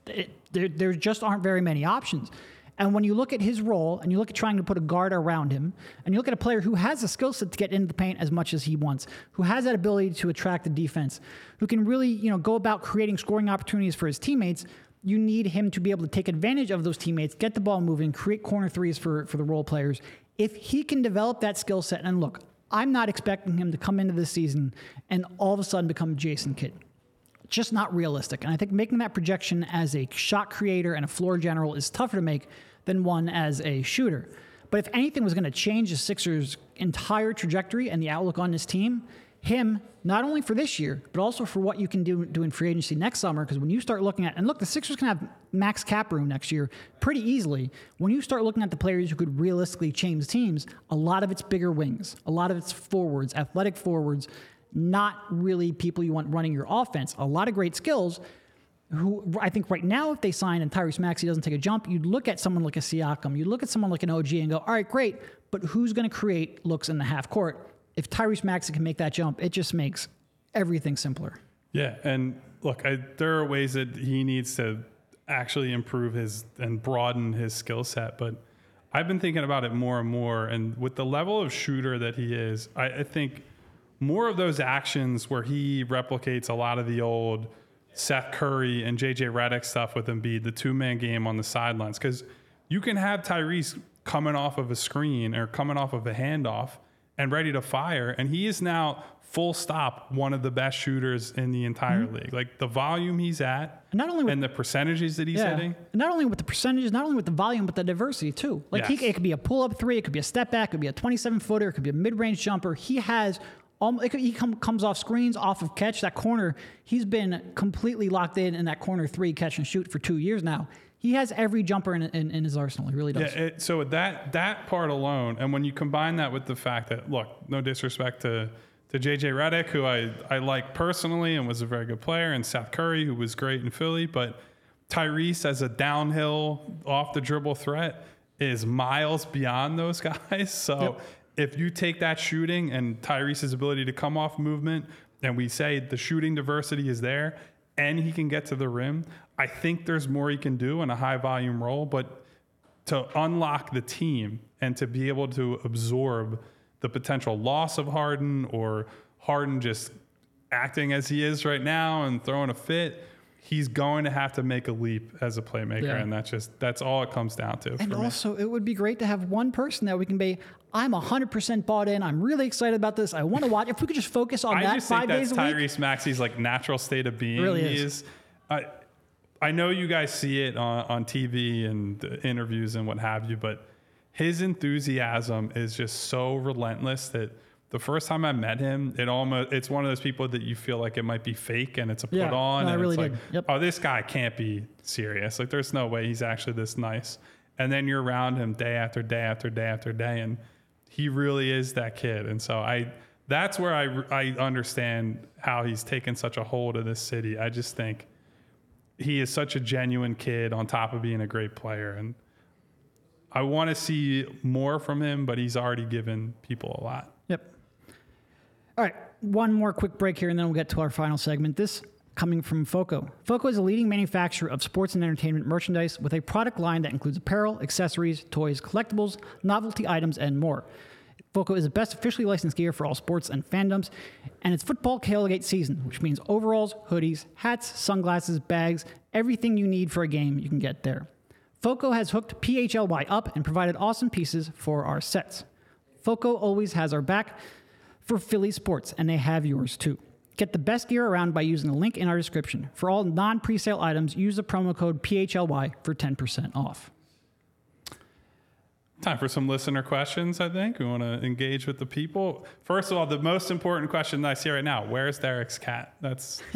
It, there, there just aren't very many options. And when you look at his role and you look at trying to put a guard around him, and you look at a player who has the skill set to get into the paint as much as he wants, who has that ability to attract the defense, who can really, you know, go about creating scoring opportunities for his teammates, you need him to be able to take advantage of those teammates, get the ball moving, create corner threes for, for the role players. If he can develop that skill set, and look, I'm not expecting him to come into this season and all of a sudden become Jason Kidd just not realistic. And I think making that projection as a shot creator and a floor general is tougher to make than one as a shooter. But if anything was going to change the Sixers' entire trajectory and the outlook on this team, him, not only for this year, but also for what you can do, do in free agency next summer, because when you start looking at, and look, the Sixers can have max cap room next year pretty easily. When you start looking at the players who could realistically change teams, a lot of it's bigger wings, a lot of it's forwards, athletic forwards, not really people you want running your offense. A lot of great skills. Who I think right now, if they sign and Tyrese Maxey doesn't take a jump, you'd look at someone like a Siakam, you'd look at someone like an OG and go, all right, great, but who's going to create looks in the half court? If Tyrese Maxey can make that jump, it just makes everything simpler. Yeah, and look, I, there are ways that he needs to actually improve his and broaden his skill set. But I've been thinking about it more and more, and with the level of shooter that he is, I, I think more of those actions where he replicates a lot of the old Seth Curry and JJ Redick stuff with Embiid, the two man game on the sidelines, because you can have Tyrese coming off of a screen or coming off of a handoff and ready to fire, and he is now full stop one of the best shooters in the entire league. Like the volume he's at, And not only with and the percentages that he's hitting. Not only with the percentages, not only with the volume, but the diversity too. Like he, it could be a pull up three, it could be a step back, it could be a 27 footer, it could be a mid range jumper. He has, um, could, he come, comes off screens, off of catch, that corner. He's been completely locked in in that corner three catch and shoot for two years now. He has every jumper in, in, in his arsenal. He really does. Yeah, it, so that that part alone, and when you combine that with the fact that, look, no disrespect to to JJ Redick, who I I like personally and was a very good player, and Seth Curry, who was great in Philly, but Tyrese as a downhill off the dribble threat is miles beyond those guys. So Yep. if you take that shooting and Tyrese's ability to come off movement, and we say the shooting diversity is there, and he can get to the rim, I think there's more he can do in a high volume role. But to unlock the team and to be able to absorb the potential loss of Harden or Harden just acting as he is right now and throwing a fit, he's going to have to make a leap as a playmaker, Yeah. and that's just that's all it comes down to. And for me. also, it would be great to have one person that we can be. I'm 100% bought in. I'm really excited about this. I want to watch. If we could just focus on I that just five think days that's a week. Tyrese Maxey's like natural state of being. Really He is. I, I know you guys see it on, on TV and the interviews and what have you, but his enthusiasm is just so relentless that the first time I met him, it almost it's one of those people that you feel like it might be fake and it's a put Yeah, on. no, I and really it's like. Yep. oh, this guy can't be serious. Like there's no way he's actually this nice. And then you're around him day after day after day after day, and he really is that kid. And so I, that's where I, I understand how he's taken such a hold of this city. I just think he is such a genuine kid on top of being a great player. And I want to see more from him, but he's already given people a lot. Yep. All right, one more quick break here, and then we'll get to our final segment. This coming from FOCO. FOCO is a leading manufacturer of sports and entertainment merchandise with a product line that includes apparel, accessories, toys, collectibles, novelty items, and more. FOCO is the best officially licensed gear for all sports and fandoms, and it's football tailgate season, which means overalls, hoodies, hats, sunglasses, bags, everything you need for a game you can get there. FOCO has hooked PHLY up and provided awesome pieces for our sets. FOCO always has our back for Philly sports, and they have yours too. Get the best gear around by using the link in our description. For all non presale items, use the promo code PHLY for 10% off. Time for some listener questions, I think. We want to engage with the people. First of all, the most important question that I see right now where's Derek's cat? That's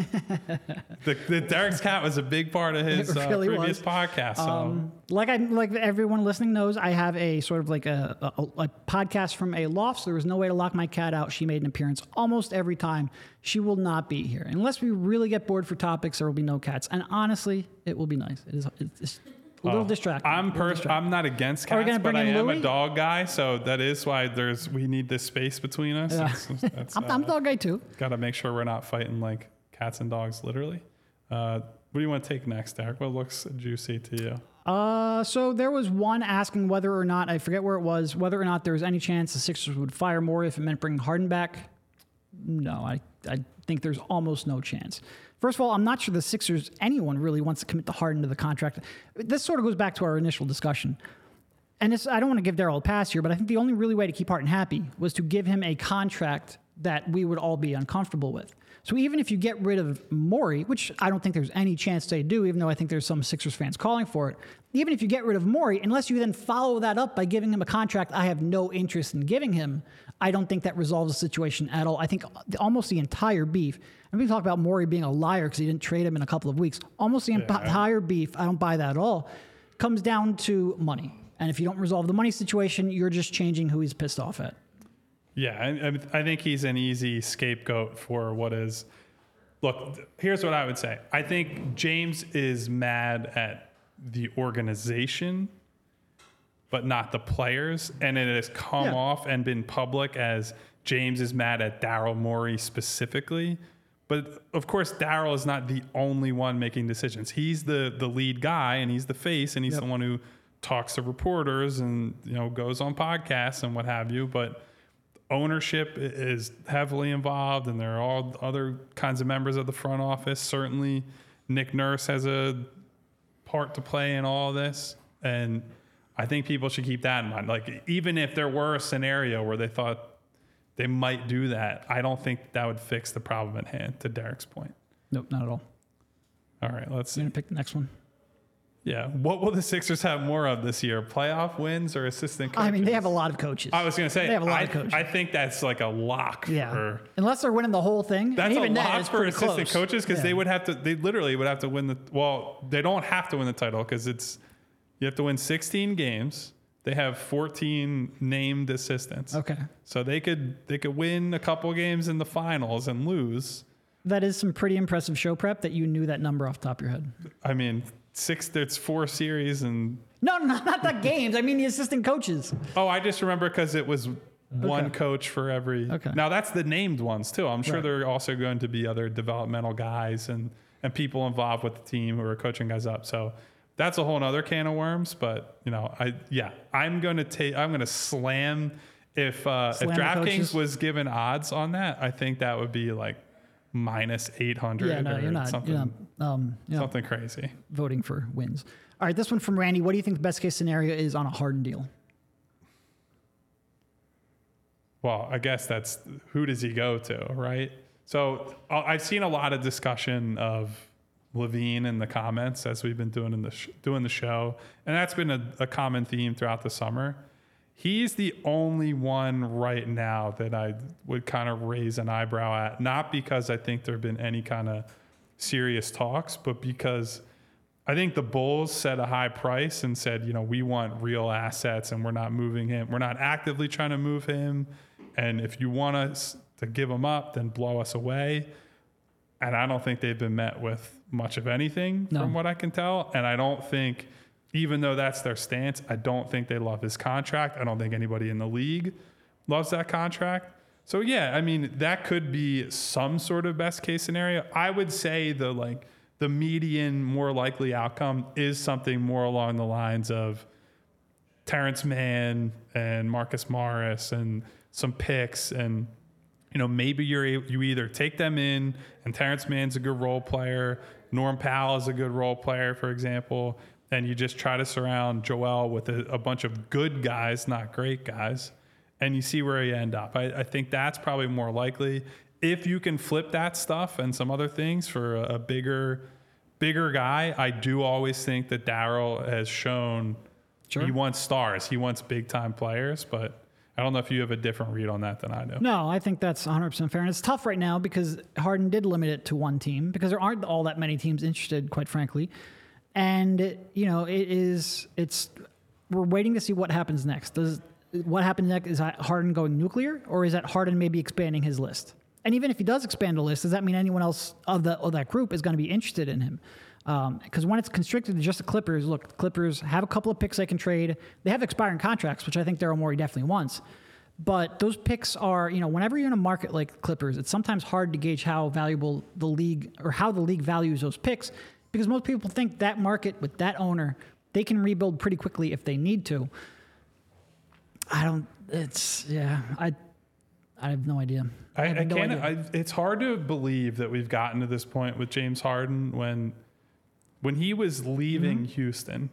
the, the Derek's cat was a big part of his really uh, previous was. podcast. So Um, like I like everyone listening knows, I have a sort of like a, a, a podcast from a loft. So there was no way to lock my cat out. She made an appearance almost every time. She will not be here unless we really get bored for topics. There will be no cats, and honestly, it will be nice. It is it's a little Oh, distracting. I'm a pers- distracting. I'm not against Are we cats, gonna but bring I am Louis? a dog guy, so that is why there's we need this space between us. Yeah. That's- that's, I'm, I'm uh, dog guy too. Got to make sure we're not fighting like cats and dogs, literally. Uh, what do you want to take next, Derek? What looks juicy to you? Uh, so there was one asking whether or not I forget where it was, whether or not there was any chance the Sixers would fire Morey if it meant bringing Harden back. No, I I think there's almost no chance. First of all, I'm not sure the Sixers anyone really wants to commit to Harden to the contract. This sort of goes back to our initial discussion. And I don't want to give Daryl a pass here, but I think the only really way to keep Harden happy was to give him a contract that we would all be uncomfortable with. So even if you get rid of Morey, which I don't think there's any chance they do, even though I think there's some Sixers fans calling for it, even if you get rid of Morey, unless you then follow that up by giving him a contract I have no interest in giving him, I don't think that resolves the situation at all. I think almost the entire beef, and we talk about Morey being a liar because he didn't trade him in a couple of weeks, almost the entire beef, I don't buy that at all, comes down to money. And if you don't resolve the money situation, you're just changing who he's pissed off at. Yeah, I- I think he's an easy scapegoat for what is. Look, here's what I would say. I think James is mad at the organization, but not the players, and it has come Yeah. off and been public as James is mad at Daryl Morey specifically. But of course, Daryl is not the only one making decisions. He's the the lead guy, and he's the face, and he's Yep. the one who talks to reporters and you know goes on podcasts and what have you. But ownership is heavily involved, and there are all other kinds of members of the front office. Certainly, Nick Nurse has a part to play in all this, and I think people should keep that in mind. Like, even if there were a scenario where they thought they might do that, I don't think that would fix the problem at hand. To Derek's point. Nope, not at all. All right, let's see. going to pick the next one. Yeah, what will the Sixers have more of this year? Playoff wins or assistant coaches? I mean, they have a lot of coaches. I was going to say, They have a lot I, of coaches. I think that's like a lock yeah. for. Unless they're winning the whole thing. That's a even then, lot it's for assistant close. coaches because Yeah. they would have to. They literally would have to win the. Well, they don't have to win the title because it's you have to win 16 games. They have 14 named assistants. Okay. So they could they could win a couple games in the finals and lose. That is some pretty impressive show prep that you knew that number off the top of your head. I mean, six. There's four series and No, no, not the games. I mean the assistant coaches. oh, I just remember because it was one Okay. coach for every. Okay. Now that's the named ones too. I'm sure Right. there are also going to be other developmental guys and and people involved with the team who are coaching guys up. So that's a whole other can of worms. But you know, I yeah, I'm gonna take. I'm gonna slam. If uh, Slam if DraftKings was given odds on that, I think that would be like minus 800 Yeah, no, or you're not. something, You're not, um, you're something crazy. voting for wins. All right, this one from Randy. What do you think the best case scenario is on a Harden deal? Well, I guess that's who does he go to, right? So uh, I've seen a lot of discussion of LaVine in the comments as we've been doing in the sh- doing the show, and that's been a, a common theme throughout the summer. He's the only one right now that I would kind of raise an eyebrow at, not because I think there have been any kind of serious talks, but because I think the Bulls set a high price and said, you know, we want real assets and we're not moving him. We're not actively trying to move him. And if you want us to give him up, then blow us away. And I don't think they've been met with much of anything No. from what I can tell. And I don't think, even though that's their stance, I don't think they love his contract. I don't think anybody in the league loves that contract. So yeah, I mean that could be some sort of best case scenario. I would say the like the median more likely outcome is something more along the lines of Terance Mann and Marcus Morris and some picks and you know maybe you're you either take them in and Terance Mann's a good role player, Norm Powell is a good role player for example, and you just try to surround Joel with a, a bunch of good guys, not great guys, and you see where you end up. I, I think that's probably more likely if you can flip that stuff and some other things for a, a bigger bigger guy. I do always think that Daryl has shown Sure. he wants stars. He wants big time players, but I don't know if you have a different read on that than I do. No, I think that's 100% fair. And it's tough right now because Harden did limit it to one team because there aren't all that many teams interested, quite frankly. And, you know, it is, it's, we're waiting to see what happens next. Does, what happens next? Is Harden going nuclear or is that Harden maybe expanding his list? And even if he does expand the list, does that mean anyone else of, the, of that group is going to be interested in him? Um, because when it's constricted to just the Clippers, look, the Clippers have a couple of picks they can trade. They have expiring contracts, which I think Daryl Morey definitely wants. But those picks are, you know, whenever you're in a market like Clippers, it's sometimes hard to gauge how valuable the league or how the league values those picks because most people think that market with that owner, they can rebuild pretty quickly if they need to. I don't, it's, yeah, I, I have no idea. I, have I no can't. idea. I, it's hard to believe that we've gotten to this point with James Harden when, when he was leaving Mm-hmm. Houston.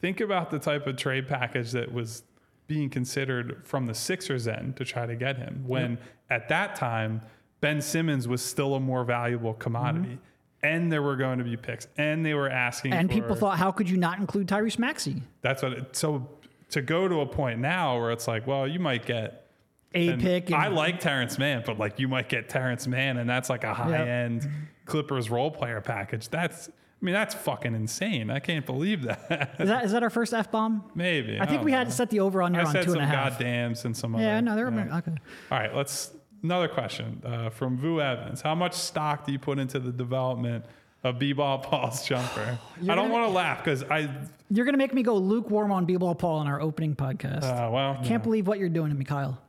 Think about the type of trade package that was being considered from the Sixers end to try to get him. When at that time Ben Simmons was still a more valuable commodity, and there were going to be picks, and they were asking. Mm-hmm. and for, people thought, how could you not include Tyrese Maxey? that's what. It, so to go to a point now where it's like, well, you might get A pick. And, I like Terance Mann, but like you might get Terance Mann, and that's like a high end Clippers role player package. That's, I mean, that's fucking insane. I can't believe that. is that is that our first f bomb? Maybe. I think don't we know. had to set the over under I on said two some and a half. goddams and some other. Yeah, no, they're yeah. okay. All right, let's another question uh, from Vu Evans. How much stock do you put into the development of B-ball Paul's jumper? I don't want to laugh because I, You're gonna make me go lukewarm on B-ball Paul in our opening podcast. uh, well, Can't believe what you're doing to me, Kyle.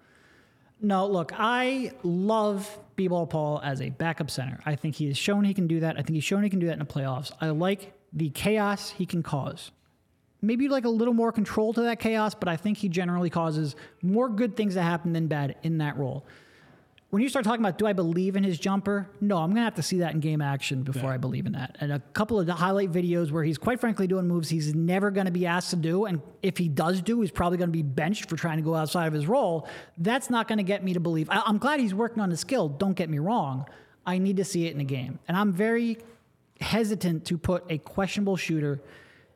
No, look, I love B-ball Paul as a backup center. I think he has shown he can do that. I think he's shown he can do that in the playoffs. I like the chaos he can cause. Maybe like a little more control to that chaos, but I think he generally causes more good things to happen than bad in that role. When you start talking about, do I believe in his jumper? No, I'm gonna have to see that in game action before I believe in that. And a couple of the highlight videos where he's quite frankly doing moves he's never gonna be asked to do, and if he does do, he's probably gonna be benched for trying to go outside of his role. That's not gonna get me to believe. I, I'm glad he's working on his skill. Don't get me wrong. I need to see it in a game, and I'm very hesitant to put a questionable shooter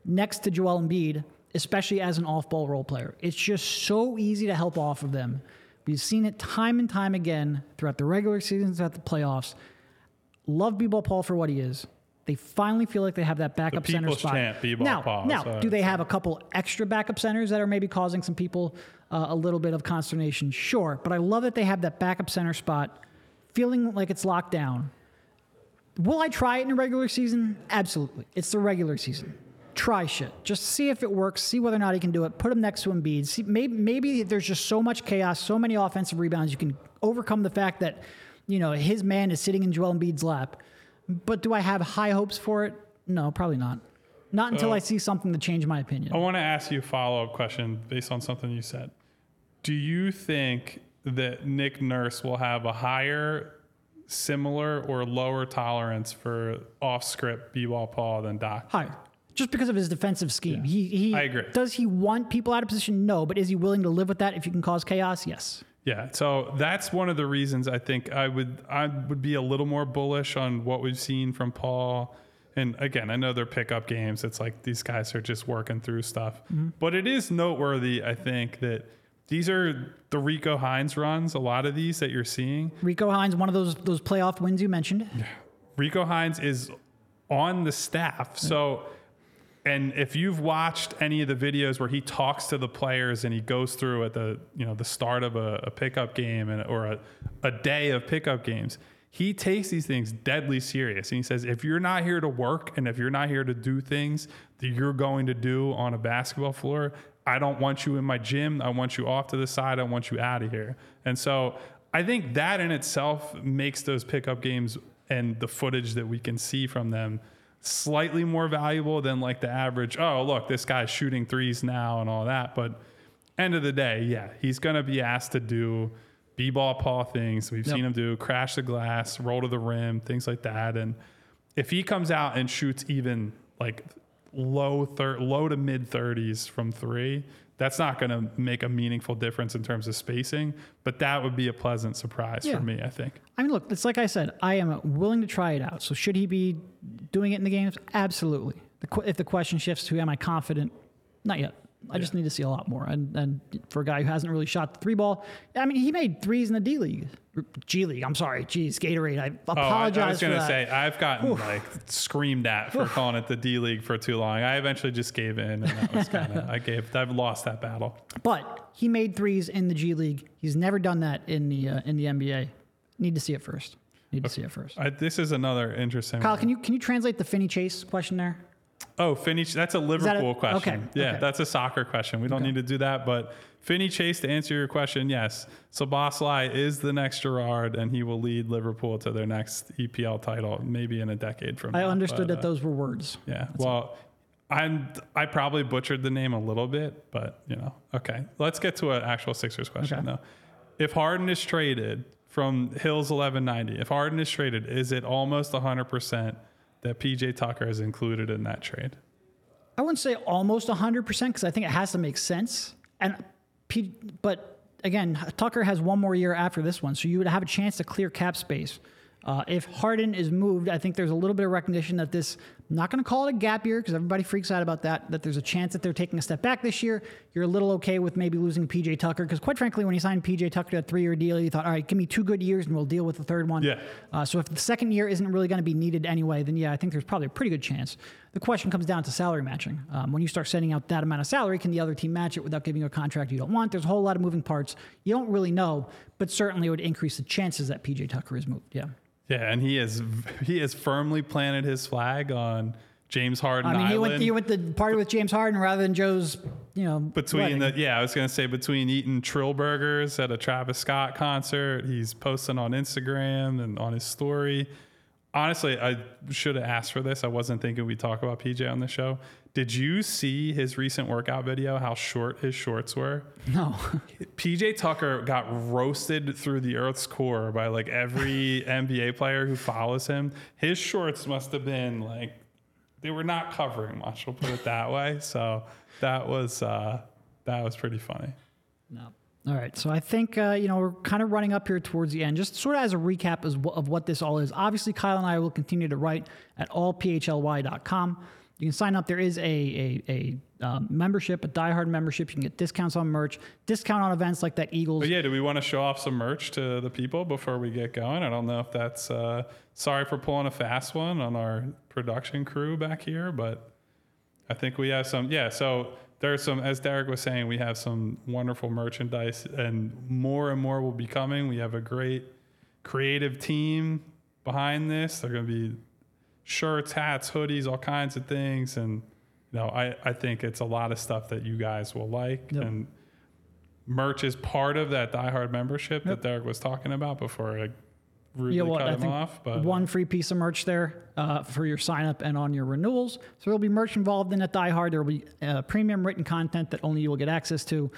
next to Joel Embiid, especially as an off-ball role player. It's just so easy to help off of them. We've seen it time and time again throughout the regular seasons, throughout the playoffs. Love B-ball Paul for what he is. They finally feel like they have that backup center people's spot. champ, B-ball now, Paul, now, so do they have a couple extra backup centers that are maybe causing some people uh, a little bit of consternation? Sure, but I love that they have that backup center spot, feeling like it's locked down. Will I try it in a regular season? Absolutely. It's the regular season. Try shit. Just see if it works. See whether or not he can do it. Put him next to Embiid. See, maybe, maybe there's just so much chaos, so many offensive rebounds. You can overcome the fact that, you know, his man is sitting in Joel Embiid's lap. But do I have high hopes for it? No, probably not. Not until So- I see something to change my opinion. I want to ask you a follow up question based on something you said. Do you think that Nick Nurse will have a higher, similar, or lower tolerance for off script B ball Paul than Doc? Higher. Just because of his defensive scheme. He, he I agree. Does he want people out of position? No. But is he willing to live with that if you can cause chaos? Yes. Yeah, so that's one of the reasons I think I would I would be a little more bullish on what we've seen from Paul. And again, I know they're pickup games. It's like these guys are just working through stuff. Mm-hmm. But it is noteworthy, I think, that these are the Rico Hines runs. A lot of these that you're seeing. Rico Hines, one of those those playoff wins you mentioned. Rico Hines is on the staff. So, and if you've watched any of the videos where he talks to the players and he goes through at the you know the start of a, a pickup game and or a, a day of pickup games, he takes these things deadly serious. And he says, if you're not here to work and if you're not here to do things that you're going to do on a basketball floor, I don't want you in my gym. I want you off to the side. I want you out of here. And so I think that in itself makes those pickup games and the footage that we can see from them slightly more valuable than like the average. Oh, look, this guy's shooting threes now and all that. But end of the day, yeah, he's going to be asked to do B-ball Paul things. We've Yep. seen him do crash the glass, roll to the rim, things like that. And if he comes out and shoots even like low thir- low to mid 30s from three, that's not going to make a meaningful difference in terms of spacing. But that would be a pleasant surprise Yeah. for me, I think. I mean, look, it's like I said, I am willing to try it out. So should he be doing it in the games? Absolutely. The, qu- if the question shifts to am I confident? Not yet. I just need to see a lot more. And, and for a guy who hasn't really shot the three ball, I mean, he made threes in the D League, G League. I'm sorry, geez, Gatorade. I Oh, I, apologize I was going to say I've gotten like screamed at for calling it the D League for too long. I eventually just gave in, and that was kind of I gave. I've lost that battle. But he made threes in the G League. He's never done that in the uh, in the NBA. Need to see it first. Need to see it first. I, this is another interesting. Kyle, one. can you can you translate the Finney Chase question there? Oh, Finney, that's a that a- Liverpool question. okay, Yeah, okay. that's a soccer question. We don't need to do that. But Finney Chase, to answer your question, yes. Szoboszlai is the next Gerrard, and he will lead Liverpool to their next EPL title, maybe in a decade from I now. I understood But, that uh, those were words. Yeah. well, I'm I probably butchered the name a little bit, but you know, okay. Let's get to an actual Sixers question Okay. though. If Harden is traded from Hills 1190, if Harden is traded, is it almost 100% that PJ Tucker is included in that trade? I wouldn't say almost 100% because I think it has to make sense. And P, but again, Tucker has one more year after this one, so you would have a chance to clear cap space. Uh, if Harden is moved, I think there's a little bit of recognition that this, I'm not going to call it a gap year because everybody freaks out about that, that there's a chance that they're taking a step back this year. You're a little okay with maybe losing PJ Tucker because, quite frankly, when you signed PJ Tucker to that three year deal, you thought, all right, give me two good years and we'll deal with the third one. Yeah. Uh, so if the second year isn't really going to be needed anyway, then yeah, I think there's probably a pretty good chance. The question comes down to salary matching. Um, when you start sending out that amount of salary, can the other team match it without giving you a contract you don't want? There's a whole lot of moving parts. You don't really know, but certainly it would increase the chances that PJ Tucker is moved. Yeah. Yeah, and he has he has firmly planted his flag on James Harden I mean, he Island. went, he went to party with James Harden rather than Joe's, you know, between wedding. the yeah, I was gonna say between eating Trill burgers at a Travis Scott concert, he's posting on Instagram and on his story. Honestly, I should have asked for this. I wasn't thinking we'd talk about PJ on the show. Did you see his recent workout video? How short his shorts were? No. PJ Tucker got roasted through the Earth's core by like every NBA player who follows him. His shorts must have been like they were not covering much. We'll put it that way. So that was uh, that was pretty funny. No. All right. So I think, uh, you know, we're kind of running up here towards the end. Just sort of as a recap of what this all is. Obviously, Kyle and I will continue to write at allphly.com. You can sign up. There is a, a, a um, membership, a diehard membership. You can get discounts on merch, discount on events like that Eagles. But yeah, do we want to show off some merch to the people before we get going? I don't know if that's uh, sorry for pulling a fast one on our production crew back here, but I think we have some. Yeah, so there's some, as Derek was saying, we have some wonderful merchandise, and more and more will be coming. We have a great creative team behind this. They're going to be shirts, hats, hoodies, all kinds of things, and you know, I I think it's a lot of stuff that you guys will like Yep. and merch is part of that diehard membership that Derek was talking about before I rudely know what? cut I him off. But one free piece of merch there uh, for your sign up and on your renewals. So there'll be merch involved in that Die Hard. There will be uh, premium written content that only you will get access to.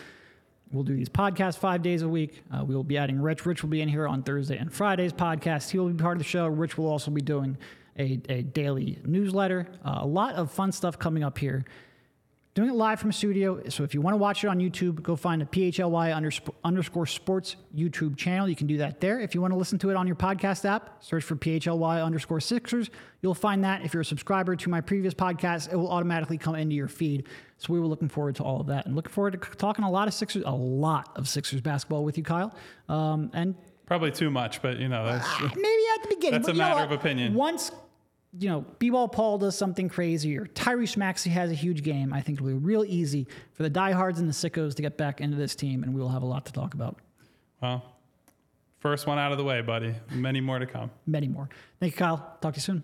We'll do these podcasts five days a week. Uh, we will be adding Rich. Rich will be in here on Thursday and Friday's podcast. He will be part of the show. Rich will also be doing a, a daily newsletter. Uh, a lot of fun stuff coming up here doing it live from studio. So if you want to watch it on YouTube, go find the PHLY underscore sports YouTube channel. You can do that there. If you want to listen to it on your podcast app, search for PHLY underscore Sixers. You'll find that. If you're a subscriber to my previous podcast, it will automatically come into your feed. So we were looking forward to all of that and looking forward to talking a lot of Sixers, a lot of Sixers basketball with you, Kyle. Um, and probably too much, but you know, that's ah, maybe at the beginning. That's but a you know matter of opinion. Once you know, B-ball Paul does something crazy, or Tyrese Maxey has a huge game. I think it'll be real easy for the diehards and the sickos to get back into this team, and we will have a lot to talk about. well, first one out of the way, buddy. Many more to come. Many more. Thank you, Kyle. Talk to you soon.